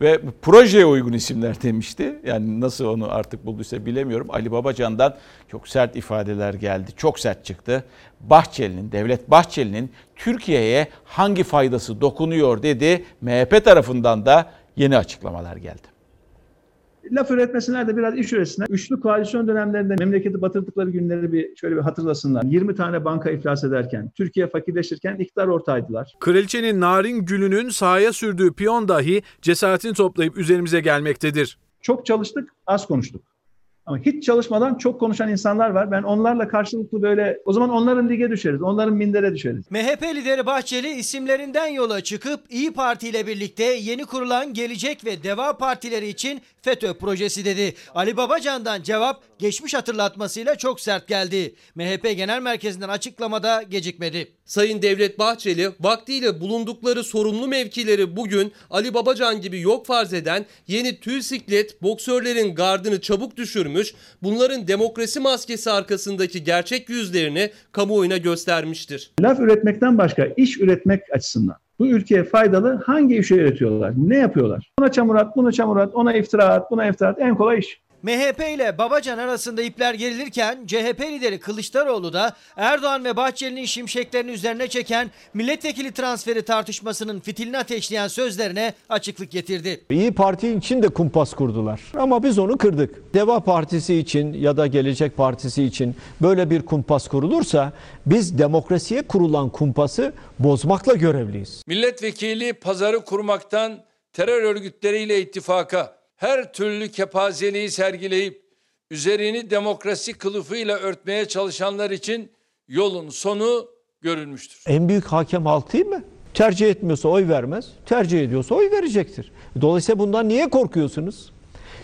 Ve projeye uygun isimler demişti. Yani nasıl onu artık bulduysa bilemiyorum. Ali Babacan'dan çok sert ifadeler geldi. Çok sert çıktı. Bahçeli'nin, Devlet Bahçeli'nin Türkiye'ye hangi faydası dokunuyor dedi. MHP tarafından da yeni açıklamalar geldi. Laf üretmesinler de biraz iş üretsinler. Üçlü koalisyon dönemlerinde memleketi batırdıkları günleri bir şöyle bir hatırlasınlar. 20 tane banka iflas ederken, Türkiye fakirleşirken iktidar ortaydılar. Kraliçenin narin gülünün sahaya sürdüğü piyon dahi cesaretini toplayıp üzerimize gelmektedir. Çok çalıştık, az konuştuk. Ama hiç çalışmadan çok konuşan insanlar var. Ben onlarla karşılıklı böyle o zaman onların lige düşeriz. Onların mindere düşeriz. MHP lideri Bahçeli isimlerinden yola çıkıp İyi Parti ile birlikte yeni kurulan Gelecek ve Deva partileri için FETÖ projesi dedi. Ali Babacan'dan cevap geçmiş hatırlatmasıyla çok sert geldi. MHP Genel Merkezi'nden açıklamada gecikmedi. Sayın Devlet Bahçeli vaktiyle bulundukları sorumlu mevkileri bugün Ali Babacan gibi yok farz eden yeni tüy siklet boksörlerin gardını çabuk düşürmüş, bunların demokrasi maskesi arkasındaki gerçek yüzlerini kamuoyuna göstermiştir. Laf üretmekten başka iş üretmek açısından bu ülkeye faydalı hangi işi üretiyorlar? Ne yapıyorlar? Buna çamur at, buna çamur at, ona iftira at, buna iftira at. En kolay iş. MHP ile Babacan arasında ipler gerilirken CHP lideri Kılıçdaroğlu da Erdoğan ve Bahçeli'nin şimşeklerini üzerine çeken milletvekili transferi tartışmasının fitilini ateşleyen sözlerine açıklık getirdi. İyi Parti için de kumpas kurdular ama biz onu kırdık. Deva Partisi için ya da Gelecek Partisi için böyle bir kumpas kurulursa biz demokrasiye kurulan kumpası bozmakla görevliyiz. Milletvekili pazarı kurmaktan terör örgütleriyle ittifaka her türlü kepazeliği sergileyip üzerini demokrasi kılıfıyla örtmeye çalışanlar için yolun sonu görülmüştür. En büyük hakem halk değil mi? Tercih etmiyorsa oy vermez, tercih ediyorsa oy verecektir. Dolayısıyla bundan niye korkuyorsunuz?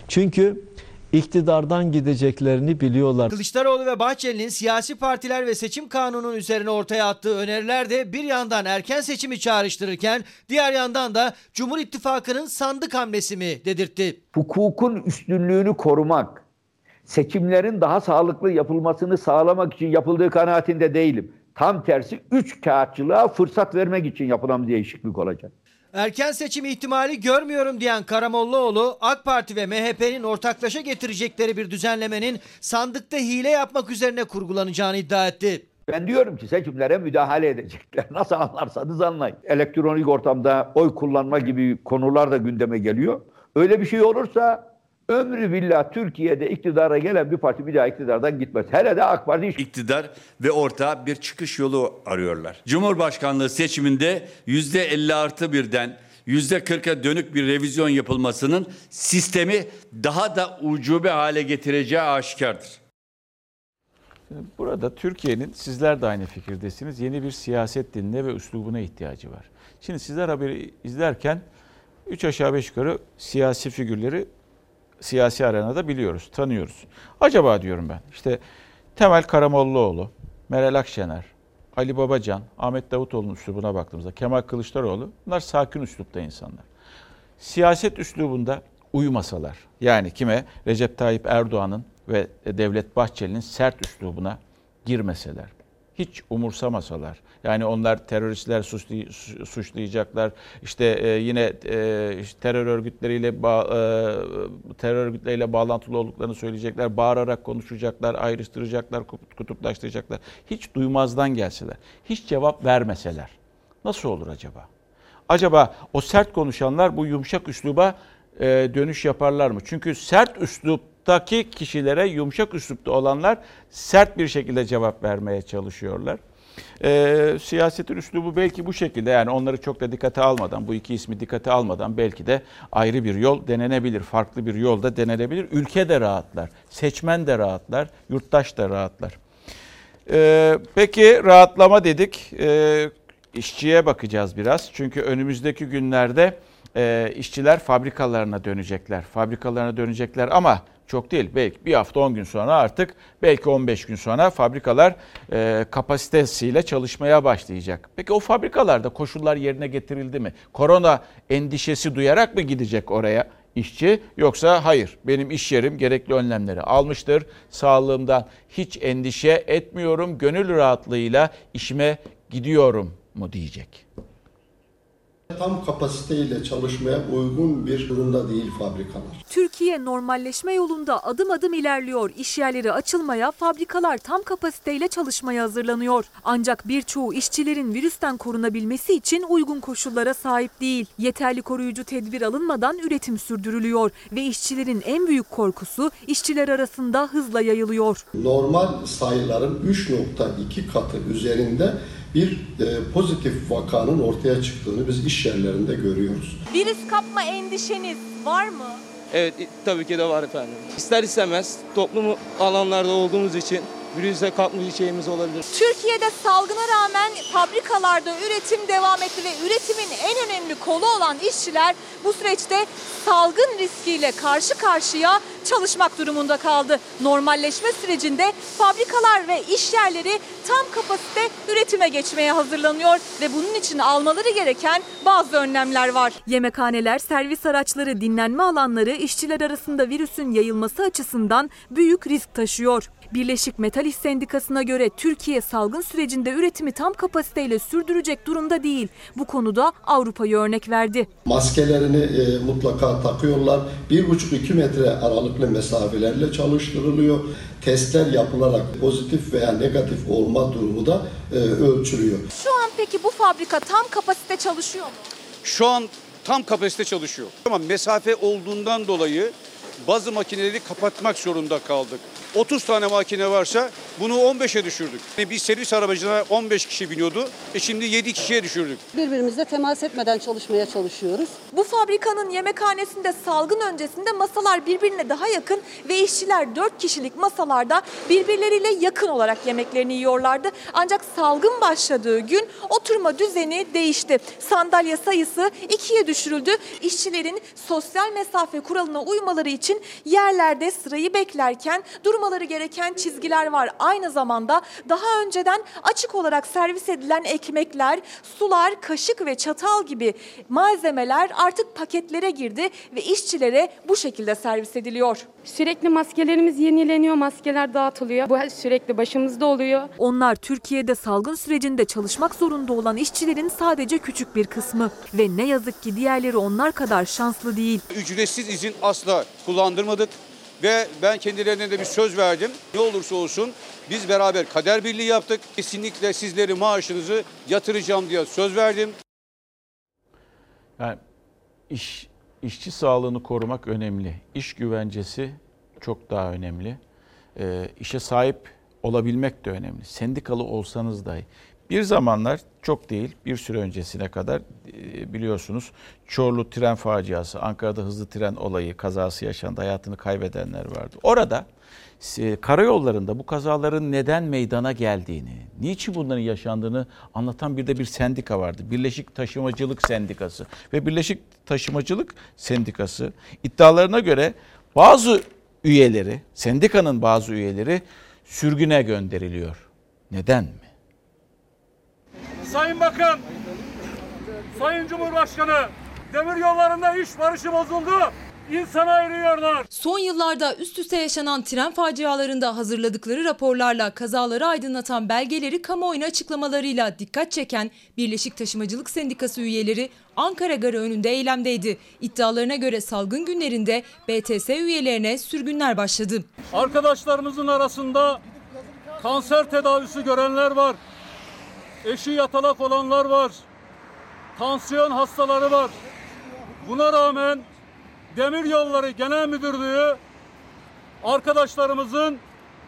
Çünkü iktidardan gideceklerini biliyorlar. Kılıçdaroğlu ve Bahçeli'nin siyasi partiler ve seçim kanunun üzerine ortaya attığı öneriler de bir yandan erken seçimi çağrıştırırken diğer yandan da Cumhur İttifakı'nın sandık hamlesi mi dedirtti. Hukukun üstünlüğünü korumak, seçimlerin daha sağlıklı yapılmasını sağlamak için yapıldığı kanaatinde değilim. Tam tersi üç kağıtçılığa fırsat vermek için yapılan bir değişiklik olacak. Erken seçim ihtimali görmüyorum diyen Karamollaoğlu, AK Parti ve MHP'nin ortaklaşa getirecekleri bir düzenlemenin sandıkta hile yapmak üzerine kurgulanacağını iddia etti. Ben diyorum ki seçimlere müdahale edecekler. Nasıl anlarsanız anlayın. Elektronik ortamda oy kullanma gibi konular da gündeme geliyor. Öyle bir şey olursa ömrü billah Türkiye'de iktidara gelen bir parti bir daha iktidardan gitmez. Hele de AK Parti iktidar ve orta bir çıkış yolu arıyorlar. Cumhurbaşkanlığı seçiminde yüzde 50 artı birden yüzde 40'a dönük bir revizyon yapılmasının sistemi daha da ucube hale getireceği aşikardır. Burada Türkiye'nin sizler de aynı fikirdesiniz. Yeni bir siyaset diline ve üslubuna ihtiyacı var. Şimdi sizler haberi izlerken 3 aşağı 5 yukarı siyasi figürleri siyasi arenada biliyoruz, tanıyoruz. Acaba diyorum ben işte Temel Karamollaoğlu, Meral Akşener, Ali Babacan, Ahmet Davutoğlu'nun üslubuna baktığımızda Kemal Kılıçdaroğlu bunlar sakin üslupta insanlar. Siyaset üslubunda uyumasalar yani kime Recep Tayyip Erdoğan'ın ve Devlet Bahçeli'nin sert üslubuna girmeseler, hiç umursamasalar. Yani onlar teröristler suçlayacaklar. İşte e, yine e, terör örgütleriyle e, terör örgütleriyle bağlantılı olduklarını söyleyecekler. Bağırarak konuşacaklar, ayrıştıracaklar, kutuplaştıracaklar. Hiç duymazdan gelseler, hiç cevap vermeseler. Nasıl olur acaba? Acaba o sert konuşanlar bu yumuşak üsluba dönüş yaparlar mı? Çünkü sert üslup üsluptaki kişilere yumuşak üslupta olanlar sert bir şekilde cevap vermeye çalışıyorlar. E, siyasetin üslubu belki bu şekilde yani onları çok da dikkate almadan bu iki ismi dikkate almadan belki de ayrı bir yol denenebilir. Farklı bir yol da denenebilir. Ülke de rahatlar, seçmen de rahatlar, yurttaş da rahatlar. E, peki rahatlama dedik. E, işçiye bakacağız biraz. Çünkü önümüzdeki günlerde e, işçiler fabrikalarına dönecekler. Fabrikalarına dönecekler ama çok değil. Belki bir hafta 10 gün sonra artık belki 15 gün sonra fabrikalar e, kapasitesiyle çalışmaya başlayacak. Peki o fabrikalarda koşullar yerine getirildi mi? Korona endişesi duyarak mı gidecek oraya işçi yoksa hayır benim iş yerim gerekli önlemleri almıştır. Sağlığımdan hiç endişe etmiyorum. Gönül rahatlığıyla işime gidiyorum mu diyecek tam kapasiteyle çalışmaya uygun bir durumda değil fabrikalar. Türkiye normalleşme yolunda adım adım ilerliyor. İş yerleri açılmaya, fabrikalar tam kapasiteyle çalışmaya hazırlanıyor. Ancak birçoğu işçilerin virüsten korunabilmesi için uygun koşullara sahip değil. Yeterli koruyucu tedbir alınmadan üretim sürdürülüyor ve işçilerin en büyük korkusu işçiler arasında hızla yayılıyor. Normal sayıların 3.2 katı üzerinde bir e, pozitif vakanın ortaya çıktığını biz iş yerlerinde görüyoruz. Virüs kapma endişeniz var mı? Evet tabii ki de var efendim. İster istemez toplum alanlarda olduğumuz için virüse kapmış şeyimiz olabilir. Türkiye'de salgına rağmen fabrikalarda üretim devam etti ve üretimin en önemli kolu olan işçiler bu süreçte salgın riskiyle karşı karşıya çalışmak durumunda kaldı. Normalleşme sürecinde fabrikalar ve iş yerleri tam kapasite üretime geçmeye hazırlanıyor ve bunun için almaları gereken bazı önlemler var. Yemekhaneler, servis araçları, dinlenme alanları işçiler arasında virüsün yayılması açısından büyük risk taşıyor. Birleşik Metal İş Sendikası'na göre Türkiye salgın sürecinde üretimi tam kapasiteyle sürdürecek durumda değil. Bu konuda Avrupa'yı örnek verdi. Maskelerini e, mutlaka takıyorlar. 1,5-2 metre aralıklı mesafelerle çalıştırılıyor. Testler yapılarak pozitif veya negatif olma durumu da e, ölçülüyor. Şu an peki bu fabrika tam kapasite çalışıyor mu? Şu an tam kapasite çalışıyor. Ama mesafe olduğundan dolayı bazı makineleri kapatmak zorunda kaldık. 30 tane makine varsa bunu 15'e düşürdük. Bir servis arabacına 15 kişi biniyordu. E şimdi 7 kişiye düşürdük. Birbirimizle temas etmeden çalışmaya çalışıyoruz. Bu fabrikanın yemekhanesinde salgın öncesinde masalar birbirine daha yakın ve işçiler 4 kişilik masalarda birbirleriyle yakın olarak yemeklerini yiyorlardı. Ancak salgın başladığı gün oturma düzeni değişti. Sandalye sayısı ikiye düşürüldü. İşçilerin sosyal mesafe kuralına uymaları için yerlerde sırayı beklerken durmaları gereken çizgiler var. Aynı zamanda daha önceden açık olarak servis edilen ekmekler, sular, kaşık ve çatal gibi malzemeler artık paketlere girdi ve işçilere bu şekilde servis ediliyor. Sürekli maskelerimiz yenileniyor, maskeler dağıtılıyor. Bu sürekli başımızda oluyor. Onlar Türkiye'de salgın sürecinde çalışmak zorunda olan işçilerin sadece küçük bir kısmı ve ne yazık ki diğerleri onlar kadar şanslı değil. Ücretsiz izin asla kullandırmadık. Ve ben kendilerine de bir söz verdim. Ne olursa olsun biz beraber kader birliği yaptık. Kesinlikle sizleri maaşınızı yatıracağım diye söz verdim. Yani iş işçi sağlığını korumak önemli. İş güvencesi çok daha önemli. E, işe sahip olabilmek de önemli. Sendikalı olsanız dahi. Bir zamanlar çok değil bir süre öncesine kadar e, biliyorsunuz Çorlu tren faciası, Ankara'da hızlı tren olayı, kazası yaşandı, hayatını kaybedenler vardı. Orada e, karayollarında bu kazaların neden meydana geldiğini, niçin bunların yaşandığını anlatan bir de bir sendika vardı. Birleşik Taşımacılık Sendikası ve Birleşik Taşımacılık Sendikası iddialarına göre bazı üyeleri, sendikanın bazı üyeleri sürgüne gönderiliyor. Neden mi? Sayın Bakan, Sayın Cumhurbaşkanı, demir yollarında iş barışı bozuldu. İnsana ayırıyorlar. Son yıllarda üst üste yaşanan tren facialarında hazırladıkları raporlarla kazaları aydınlatan belgeleri kamuoyuna açıklamalarıyla dikkat çeken Birleşik Taşımacılık Sendikası üyeleri Ankara Garı önünde eylemdeydi. İddialarına göre salgın günlerinde BTS üyelerine sürgünler başladı. Arkadaşlarımızın arasında kanser tedavisi görenler var. Eşi yatalak olanlar var. Tansiyon hastaları var. Buna rağmen Demir Yolları Genel Müdürlüğü arkadaşlarımızın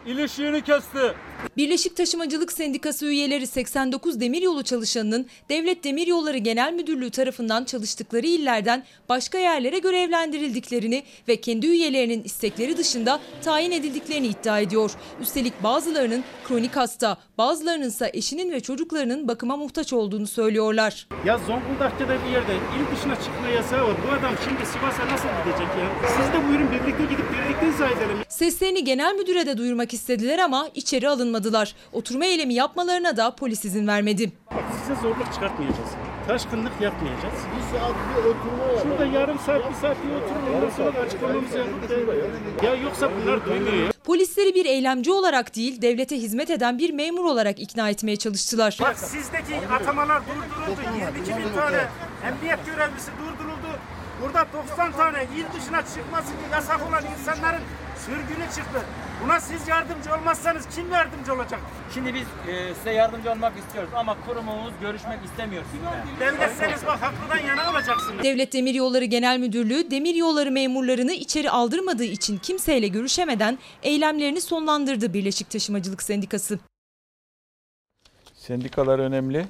ilişiğini kesti. Birleşik Taşımacılık Sendikası üyeleri 89 demiryolu çalışanının Devlet Demiryolları Genel Müdürlüğü tarafından çalıştıkları illerden başka yerlere görevlendirildiklerini ve kendi üyelerinin istekleri dışında tayin edildiklerini iddia ediyor. Üstelik bazılarının kronik hasta, bazılarının ise eşinin ve çocuklarının bakıma muhtaç olduğunu söylüyorlar. Ya Zonguldak'ta da bir yerde il dışına çıkma yasağı var. Bu adam şimdi Sivas'a nasıl gidecek ya? Siz de buyurun birlikte gidip birlikte izah edelim. Seslerini genel müdüre de duyurmak istediler ama içeri alınmadılar. Oturma eylemi yapmalarına da polis izin vermedi. Bak size zorluk çıkartmayacağız. Taşkınlık yapmayacağız. Bir saat bir oturma Şurada yarım saat bir saat bir oturun. Ondan sonra da açıklamamızı yapıp. Ya yoksa bunlar duymuyor ya. Polisleri bir eylemci olarak değil, devlete hizmet eden bir memur olarak ikna etmeye çalıştılar. Bak sizdeki atamalar durduruldu. 22 bin tane emniyet görevlisi durduruldu. Burada 90 tane il dışına çıkması yasak olan insanların sürgünü çıktı. Buna siz yardımcı olmazsanız kim yardımcı olacak? Şimdi biz e, size yardımcı olmak istiyoruz ama kurumumuz görüşmek istemiyor sizinle. Devletseniz bak haklıdan yana olacaksınız. Devlet Demiryolları Genel Müdürlüğü demiryolları memurlarını içeri aldırmadığı için kimseyle görüşemeden eylemlerini sonlandırdı Birleşik Taşımacılık Sendikası. Sendikalar önemli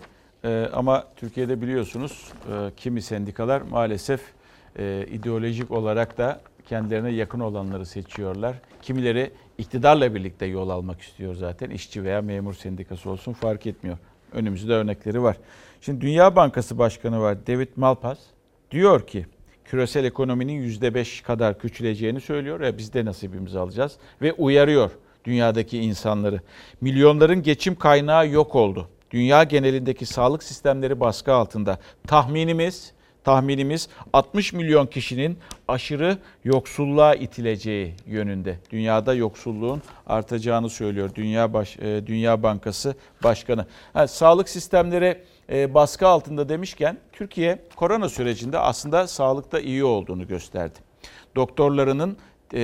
Ee, ama Türkiye'de biliyorsunuz e, kimi sendikalar maalesef e, ideolojik olarak da kendilerine yakın olanları seçiyorlar. Kimileri iktidarla birlikte yol almak istiyor zaten. İşçi veya memur sendikası olsun fark etmiyor. Önümüzde örnekleri var. Şimdi Dünya Bankası Başkanı var David Malpass. Diyor ki küresel ekonominin %5 kadar küçüleceğini söylüyor. Ya biz de nasibimizi alacağız. Ve uyarıyor dünyadaki insanları. Milyonların geçim kaynağı yok oldu. Dünya genelindeki sağlık sistemleri baskı altında. Tahminimiz tahminimiz 60 milyon kişinin aşırı yoksulluğa itileceği yönünde. Dünyada yoksulluğun artacağını söylüyor Dünya Baş, e, Dünya Bankası Başkanı. Ha, sağlık sistemleri e, baskı altında demişken Türkiye korona sürecinde aslında sağlıkta iyi olduğunu gösterdi. Doktorlarının e,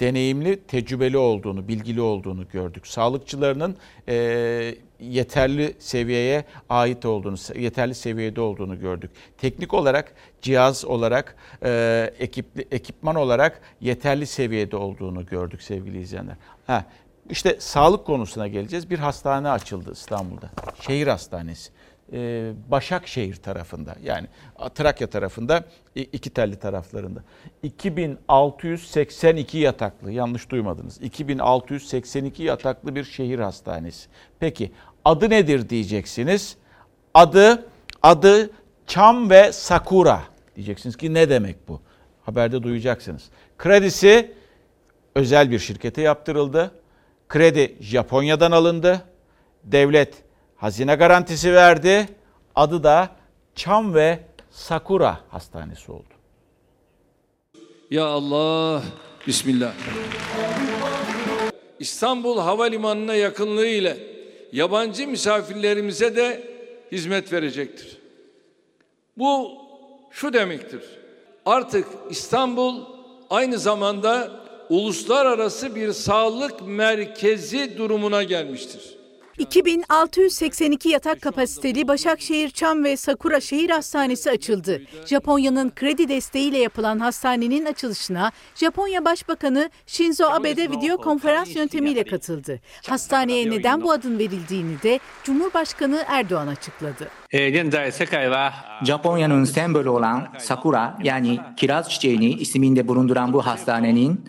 deneyimli, tecrübeli olduğunu, bilgili olduğunu gördük. Sağlıkçılarının e, yeterli seviyeye ait olduğunu, yeterli seviyede olduğunu gördük. Teknik olarak, cihaz olarak, e, ekip, ekipman olarak yeterli seviyede olduğunu gördük sevgili izleyenler. Ha, işte sağlık konusuna geleceğiz. Bir hastane açıldı İstanbul'da. Şehir hastanesi. Ee, Başakşehir tarafında yani Trakya tarafında iki telli taraflarında 2682 yataklı yanlış duymadınız 2682 yataklı bir şehir hastanesi. Peki adı nedir diyeceksiniz. Adı adı Çam ve Sakura diyeceksiniz ki ne demek bu? Haberde duyacaksınız. Kredisi özel bir şirkete yaptırıldı. Kredi Japonya'dan alındı. Devlet hazine garantisi verdi. Adı da Çam ve Sakura Hastanesi oldu. Ya Allah, Bismillah. İstanbul Havalimanı'na yakınlığı ile yabancı misafirlerimize de hizmet verecektir. Bu şu demektir. Artık İstanbul aynı zamanda uluslararası bir sağlık merkezi durumuna gelmiştir. 2682 yatak kapasiteli Başakşehir Çam ve Sakura Şehir Hastanesi açıldı. Japonya'nın kredi desteğiyle yapılan hastanenin açılışına Japonya Başbakanı Shinzo Abe de video konferans yöntemiyle katıldı. Hastaneye neden bu adın verildiğini de Cumhurbaşkanı Erdoğan açıkladı. Japonya'nın sembolü olan sakura yani kiraz çiçeğini isminde bulunduran bu hastanenin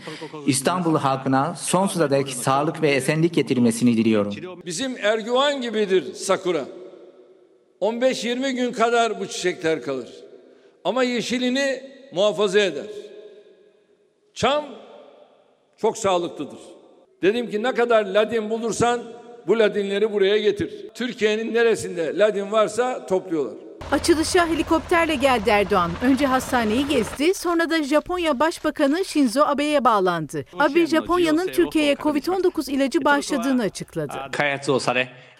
İstanbul halkına sonsuza dek sağlık ve esenlik getirmesini diliyorum. Bizim Erguvan gibidir sakura. 15-20 gün kadar bu çiçekler kalır. Ama yeşilini muhafaza eder. Çam çok sağlıklıdır. Dedim ki ne kadar ladin bulursan bu ladinleri buraya getir. Türkiye'nin neresinde ladin varsa topluyorlar. Açılışa helikopterle geldi Erdoğan. Önce hastaneyi gezdi, sonra da Japonya Başbakanı Shinzo Abe'ye bağlandı. Abe, Japonya'nın Türkiye'ye Covid-19 ilacı bağışladığını açıkladı.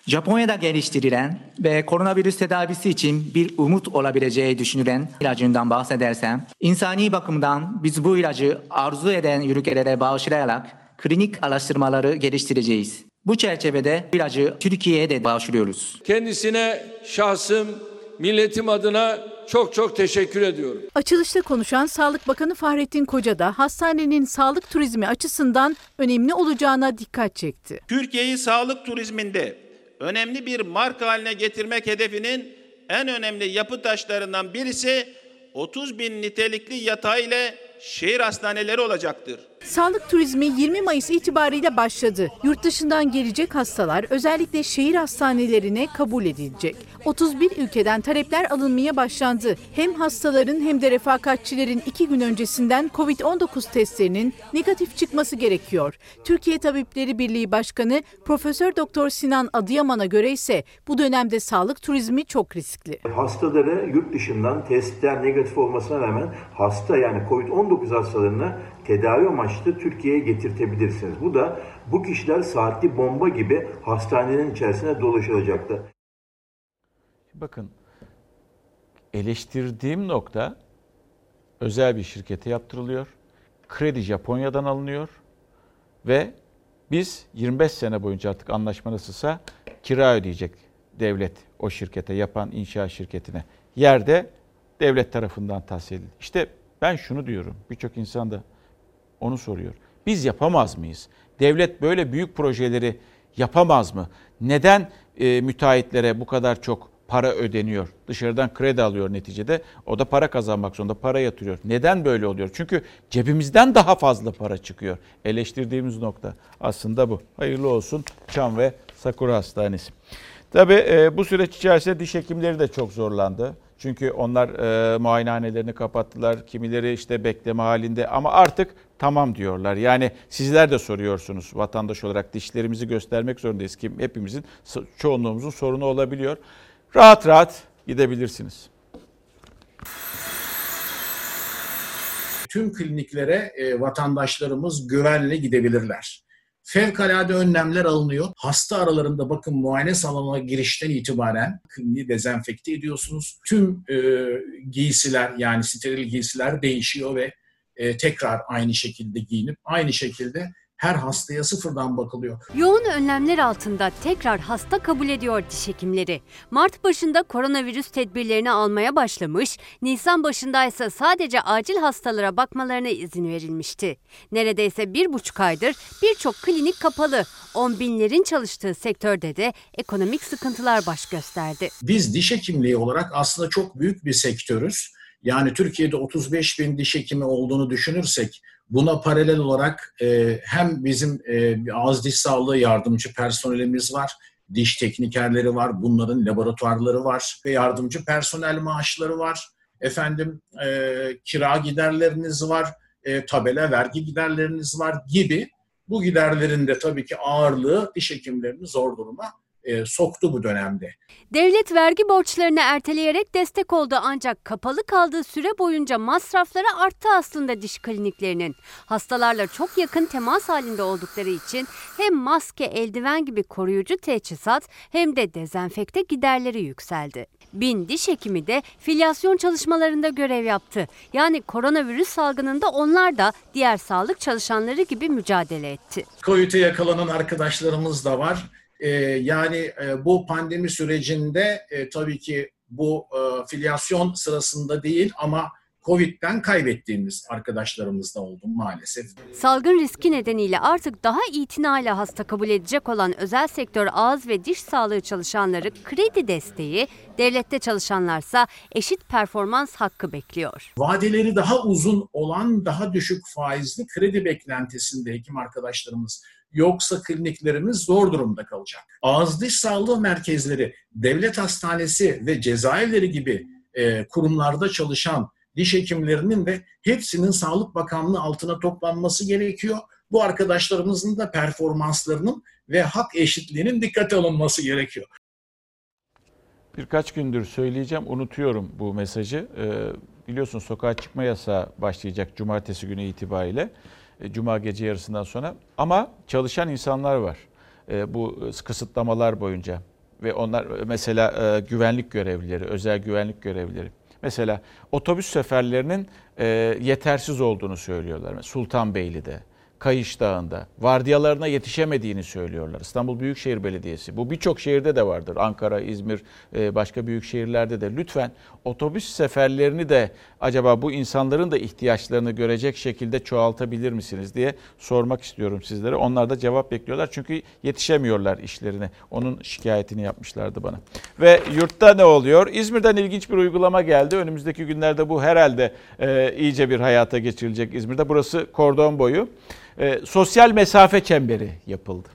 Japonya'da geliştirilen ve koronavirüs tedavisi için bir umut olabileceği düşünülen ilacından bahsedersem, insani bakımdan biz bu ilacı arzu eden ülkelere bağışlayarak klinik araştırmaları geliştireceğiz. Bu çerçevede ilacı Türkiye'ye de bağışlıyoruz. Kendisine şahsım, milletim adına çok çok teşekkür ediyorum. Açılışta konuşan Sağlık Bakanı Fahrettin Koca da hastanenin sağlık turizmi açısından önemli olacağına dikkat çekti. Türkiye'yi sağlık turizminde önemli bir marka haline getirmek hedefinin en önemli yapı taşlarından birisi 30 bin nitelikli yatağı ile şehir hastaneleri olacaktır. Sağlık turizmi 20 Mayıs itibariyle başladı. Yurt dışından gelecek hastalar özellikle şehir hastanelerine kabul edilecek. 31 ülkeden talepler alınmaya başlandı. Hem hastaların hem de refakatçilerin iki gün öncesinden COVID-19 testlerinin negatif çıkması gerekiyor. Türkiye Tabipleri Birliği Başkanı Profesör Doktor Sinan Adıyaman'a göre ise bu dönemde sağlık turizmi çok riskli. Hastaları yurt dışından testler negatif olmasına rağmen hasta yani COVID-19 hastalarını tedavi amaçlı Türkiye'ye getirtebilirsiniz. Bu da bu kişiler saatli bomba gibi hastanelerin içerisine dolaşılacaktır. Bakın eleştirdiğim nokta özel bir şirkete yaptırılıyor. Kredi Japonya'dan alınıyor ve biz 25 sene boyunca artık anlaşma nasılsa kira ödeyecek devlet o şirkete yapan inşaat şirketine. Yerde devlet tarafından tahsil edildi. İşte ben şunu diyorum. Birçok insan da onu soruyor. Biz yapamaz mıyız? Devlet böyle büyük projeleri yapamaz mı? Neden e, müteahhitlere bu kadar çok para ödeniyor? Dışarıdan kredi alıyor neticede. O da para kazanmak zorunda, para yatırıyor. Neden böyle oluyor? Çünkü cebimizden daha fazla para çıkıyor. Eleştirdiğimiz nokta aslında bu. Hayırlı olsun Çam ve Sakura Hastanesi. Tabii e, bu süreç içerisinde diş hekimleri de çok zorlandı. Çünkü onlar e, muayenehanelerini kapattılar. Kimileri işte bekleme halinde ama artık tamam diyorlar. Yani sizler de soruyorsunuz vatandaş olarak dişlerimizi göstermek zorundayız ki hepimizin çoğunluğumuzun sorunu olabiliyor. Rahat rahat gidebilirsiniz. Tüm kliniklere e, vatandaşlarımız güvenle gidebilirler. Fevkalade önlemler alınıyor. Hasta aralarında bakın muayene salonuna girişten itibaren kliniği dezenfekte ediyorsunuz. Tüm e, giysiler yani steril giysiler değişiyor ve e, tekrar aynı şekilde giyinip aynı şekilde her hastaya sıfırdan bakılıyor. Yoğun önlemler altında tekrar hasta kabul ediyor diş hekimleri. Mart başında koronavirüs tedbirlerini almaya başlamış, Nisan başında ise sadece acil hastalara bakmalarına izin verilmişti. Neredeyse bir buçuk aydır birçok klinik kapalı. On binlerin çalıştığı sektörde de ekonomik sıkıntılar baş gösterdi. Biz diş hekimliği olarak aslında çok büyük bir sektörüz. Yani Türkiye'de 35 bin diş hekimi olduğunu düşünürsek buna paralel olarak e, hem bizim e, ağız diş sağlığı yardımcı personelimiz var, diş teknikerleri var, bunların laboratuvarları var ve yardımcı personel maaşları var. Efendim e, kira giderleriniz var, e, tabela vergi giderleriniz var gibi bu giderlerin de tabii ki ağırlığı diş hekimlerini zor duruma e, soktu bu dönemde. Devlet vergi borçlarını erteleyerek destek oldu ancak kapalı kaldığı süre boyunca masrafları arttı aslında diş kliniklerinin. Hastalarla çok yakın temas halinde oldukları için hem maske, eldiven gibi koruyucu teçhizat hem de dezenfekte giderleri yükseldi. Bin diş hekimi de filyasyon çalışmalarında görev yaptı. Yani koronavirüs salgınında onlar da diğer sağlık çalışanları gibi mücadele etti. COVID'e yakalanan arkadaşlarımız da var. Ee, yani e, bu pandemi sürecinde e, tabii ki bu e, filyasyon sırasında değil ama Covid'den kaybettiğimiz arkadaşlarımız da oldu maalesef. Salgın riski nedeniyle artık daha itinayla hasta kabul edecek olan özel sektör ağız ve diş sağlığı çalışanları kredi desteği, devlette çalışanlarsa eşit performans hakkı bekliyor. Vadeleri daha uzun olan daha düşük faizli kredi beklentisinde hekim arkadaşlarımız yoksa kliniklerimiz zor durumda kalacak. Ağız diş sağlığı merkezleri, devlet hastanesi ve cezaevleri gibi e, kurumlarda çalışan diş hekimlerinin de hepsinin Sağlık Bakanlığı altına toplanması gerekiyor. Bu arkadaşlarımızın da performanslarının ve hak eşitliğinin dikkate alınması gerekiyor. Birkaç gündür söyleyeceğim, unutuyorum bu mesajı. Ee, biliyorsun sokağa çıkma yasağı başlayacak cumartesi günü itibariyle. E, Cuma gece yarısından sonra. Ama çalışan insanlar var e, bu kısıtlamalar boyunca. Ve onlar mesela e, güvenlik görevlileri, özel güvenlik görevlileri. Mesela otobüs seferlerinin yetersiz olduğunu söylüyorlar. Sultanbeyli'de, Kayış Dağı'nda vardiyalarına yetişemediğini söylüyorlar. İstanbul Büyükşehir Belediyesi. Bu birçok şehirde de vardır. Ankara, İzmir, e, başka büyük şehirlerde de. Lütfen otobüs seferlerini de acaba bu insanların da ihtiyaçlarını görecek şekilde çoğaltabilir misiniz diye sormak istiyorum sizlere. Onlar da cevap bekliyorlar çünkü yetişemiyorlar işlerine. Onun şikayetini yapmışlardı bana. Ve yurtta ne oluyor? İzmir'den ilginç bir uygulama geldi. Önümüzdeki günlerde bu herhalde e, iyice bir hayata geçirilecek İzmir'de. Burası kordon boyu e, sosyal mesafe çemberi yapıldı.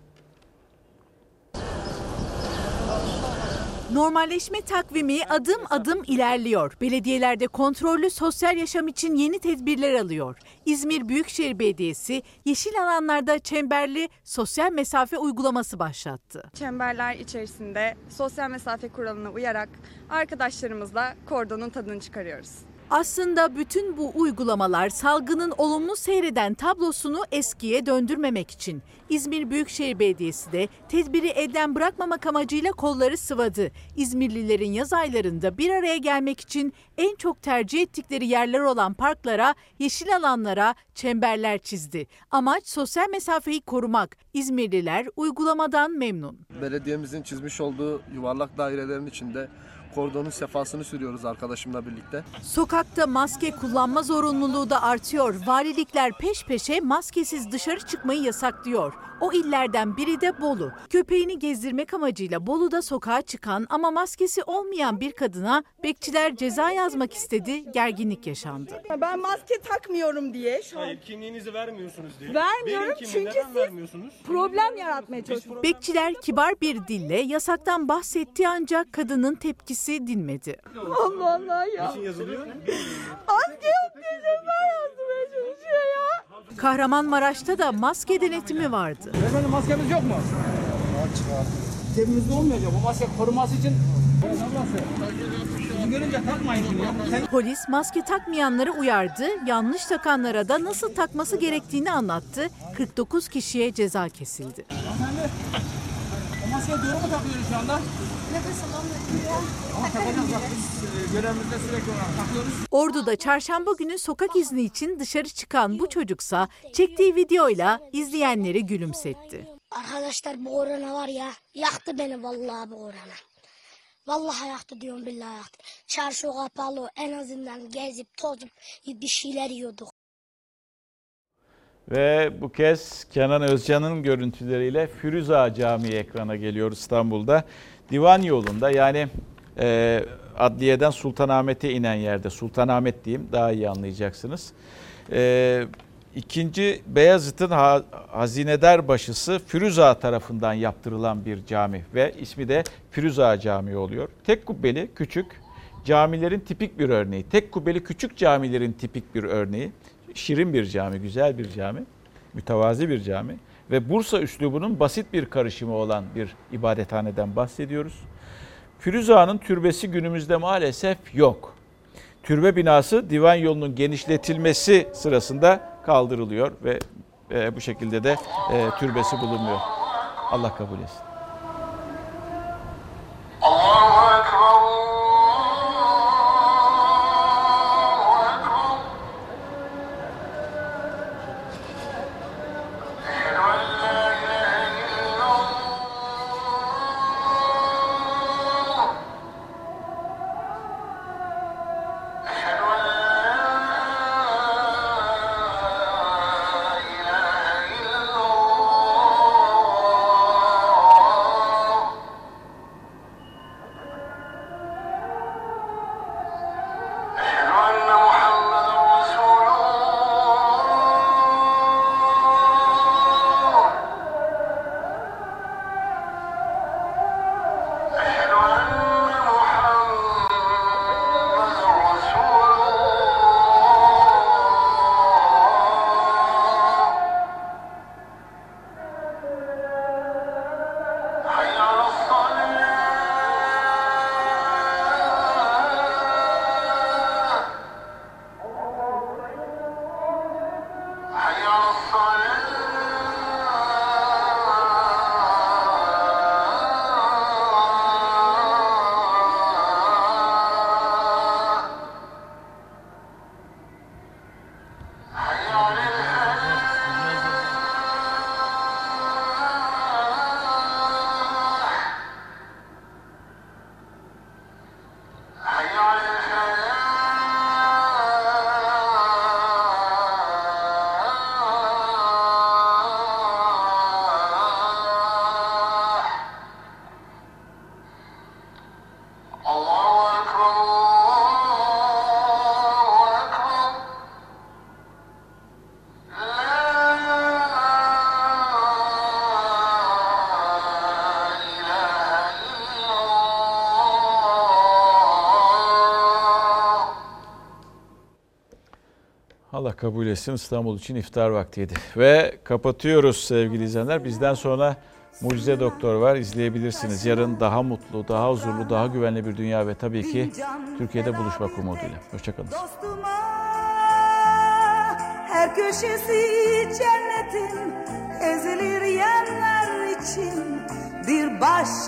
Normalleşme takvimi adım adım ilerliyor. Belediyelerde kontrollü sosyal yaşam için yeni tedbirler alıyor. İzmir Büyükşehir Belediyesi yeşil alanlarda çemberli sosyal mesafe uygulaması başlattı. Çemberler içerisinde sosyal mesafe kuralına uyarak arkadaşlarımızla kordonun tadını çıkarıyoruz. Aslında bütün bu uygulamalar salgının olumlu seyreden tablosunu eskiye döndürmemek için. İzmir Büyükşehir Belediyesi de tedbiri elden bırakmamak amacıyla kolları sıvadı. İzmirlilerin yaz aylarında bir araya gelmek için en çok tercih ettikleri yerler olan parklara, yeşil alanlara çemberler çizdi. Amaç sosyal mesafeyi korumak. İzmirliler uygulamadan memnun. Belediyemizin çizmiş olduğu yuvarlak dairelerin içinde kordonun sefasını sürüyoruz arkadaşımla birlikte. Sokakta maske kullanma zorunluluğu da artıyor. Valilikler peş peşe maskesiz dışarı çıkmayı yasaklıyor. O illerden biri de Bolu. Köpeğini gezdirmek amacıyla Bolu'da sokağa çıkan ama maskesi olmayan bir kadına bekçiler ceza yazmak istedi, gerginlik yaşandı. Ben maske takmıyorum diye şu an Hayır kimliğinizi vermiyorsunuz diye. vermiyorum Benim kimliğimi çünkü neden siz vermiyorsunuz? problem yaratmaya çalışıyorsunuz. Bekçiler kibar bir dille yasaktan bahsetti ancak kadının tepkisi dinmedi. Allah Allah ya. Niçin yazılıyor? Maske yok diye ceza yazdırmaya çalışıyor ya. Kahramanmaraş'ta da maske denetimi vardı. Efendim maskemiz yok mu? Cebimizde olmayacak. Bu maske koruması için ya. Polis maske takmayanları uyardı, yanlış takanlara da nasıl takması gerektiğini anlattı. 49 kişiye ceza kesildi. Hanımefendi, o maskeyi doğru mu takıyoruz şu anda? Görevimizde sürekli olarak takıyoruz. Ordu'da çarşamba günü sokak izni için dışarı çıkan bu çocuksa çektiği videoyla izleyenleri gülümsetti. Arkadaşlar bu korona var ya yaktı beni vallahi bu korona. Vallahi yaktı diyorum billahi yaktı. Çarşı kapalı en azından gezip tozup bir şeyler yiyorduk. Ve bu kez Kenan Özcan'ın görüntüleriyle Firuza Camii ekrana geliyor İstanbul'da. Divan yolunda yani e, adliyeden Sultanahmet'e inen yerde, Sultanahmet diyeyim daha iyi anlayacaksınız. E, ikinci Beyazıt'ın ha, hazinedar başısı Firuza tarafından yaptırılan bir cami ve ismi de Firuza Camii oluyor. Tek kubbeli, küçük camilerin tipik bir örneği. Tek kubbeli küçük camilerin tipik bir örneği. Şirin bir cami, güzel bir cami, mütevazi bir cami ve Bursa üslubunun basit bir karışımı olan bir ibadethaneden bahsediyoruz. Firuze Ağa'nın türbesi günümüzde maalesef yok. Türbe binası divan yolunun genişletilmesi sırasında kaldırılıyor ve e, bu şekilde de e, türbesi bulunmuyor. Allah kabul etsin. Allah kabul etsin İstanbul için iftar vaktiydi. Ve kapatıyoruz sevgili izleyenler. Bizden sonra Mucize Doktor var izleyebilirsiniz. Yarın daha mutlu, daha huzurlu, daha güvenli bir dünya ve tabii ki Türkiye'de buluşmak umuduyla. Hoşçakalın. Her köşesi cennetin ezilir yerler için bir başka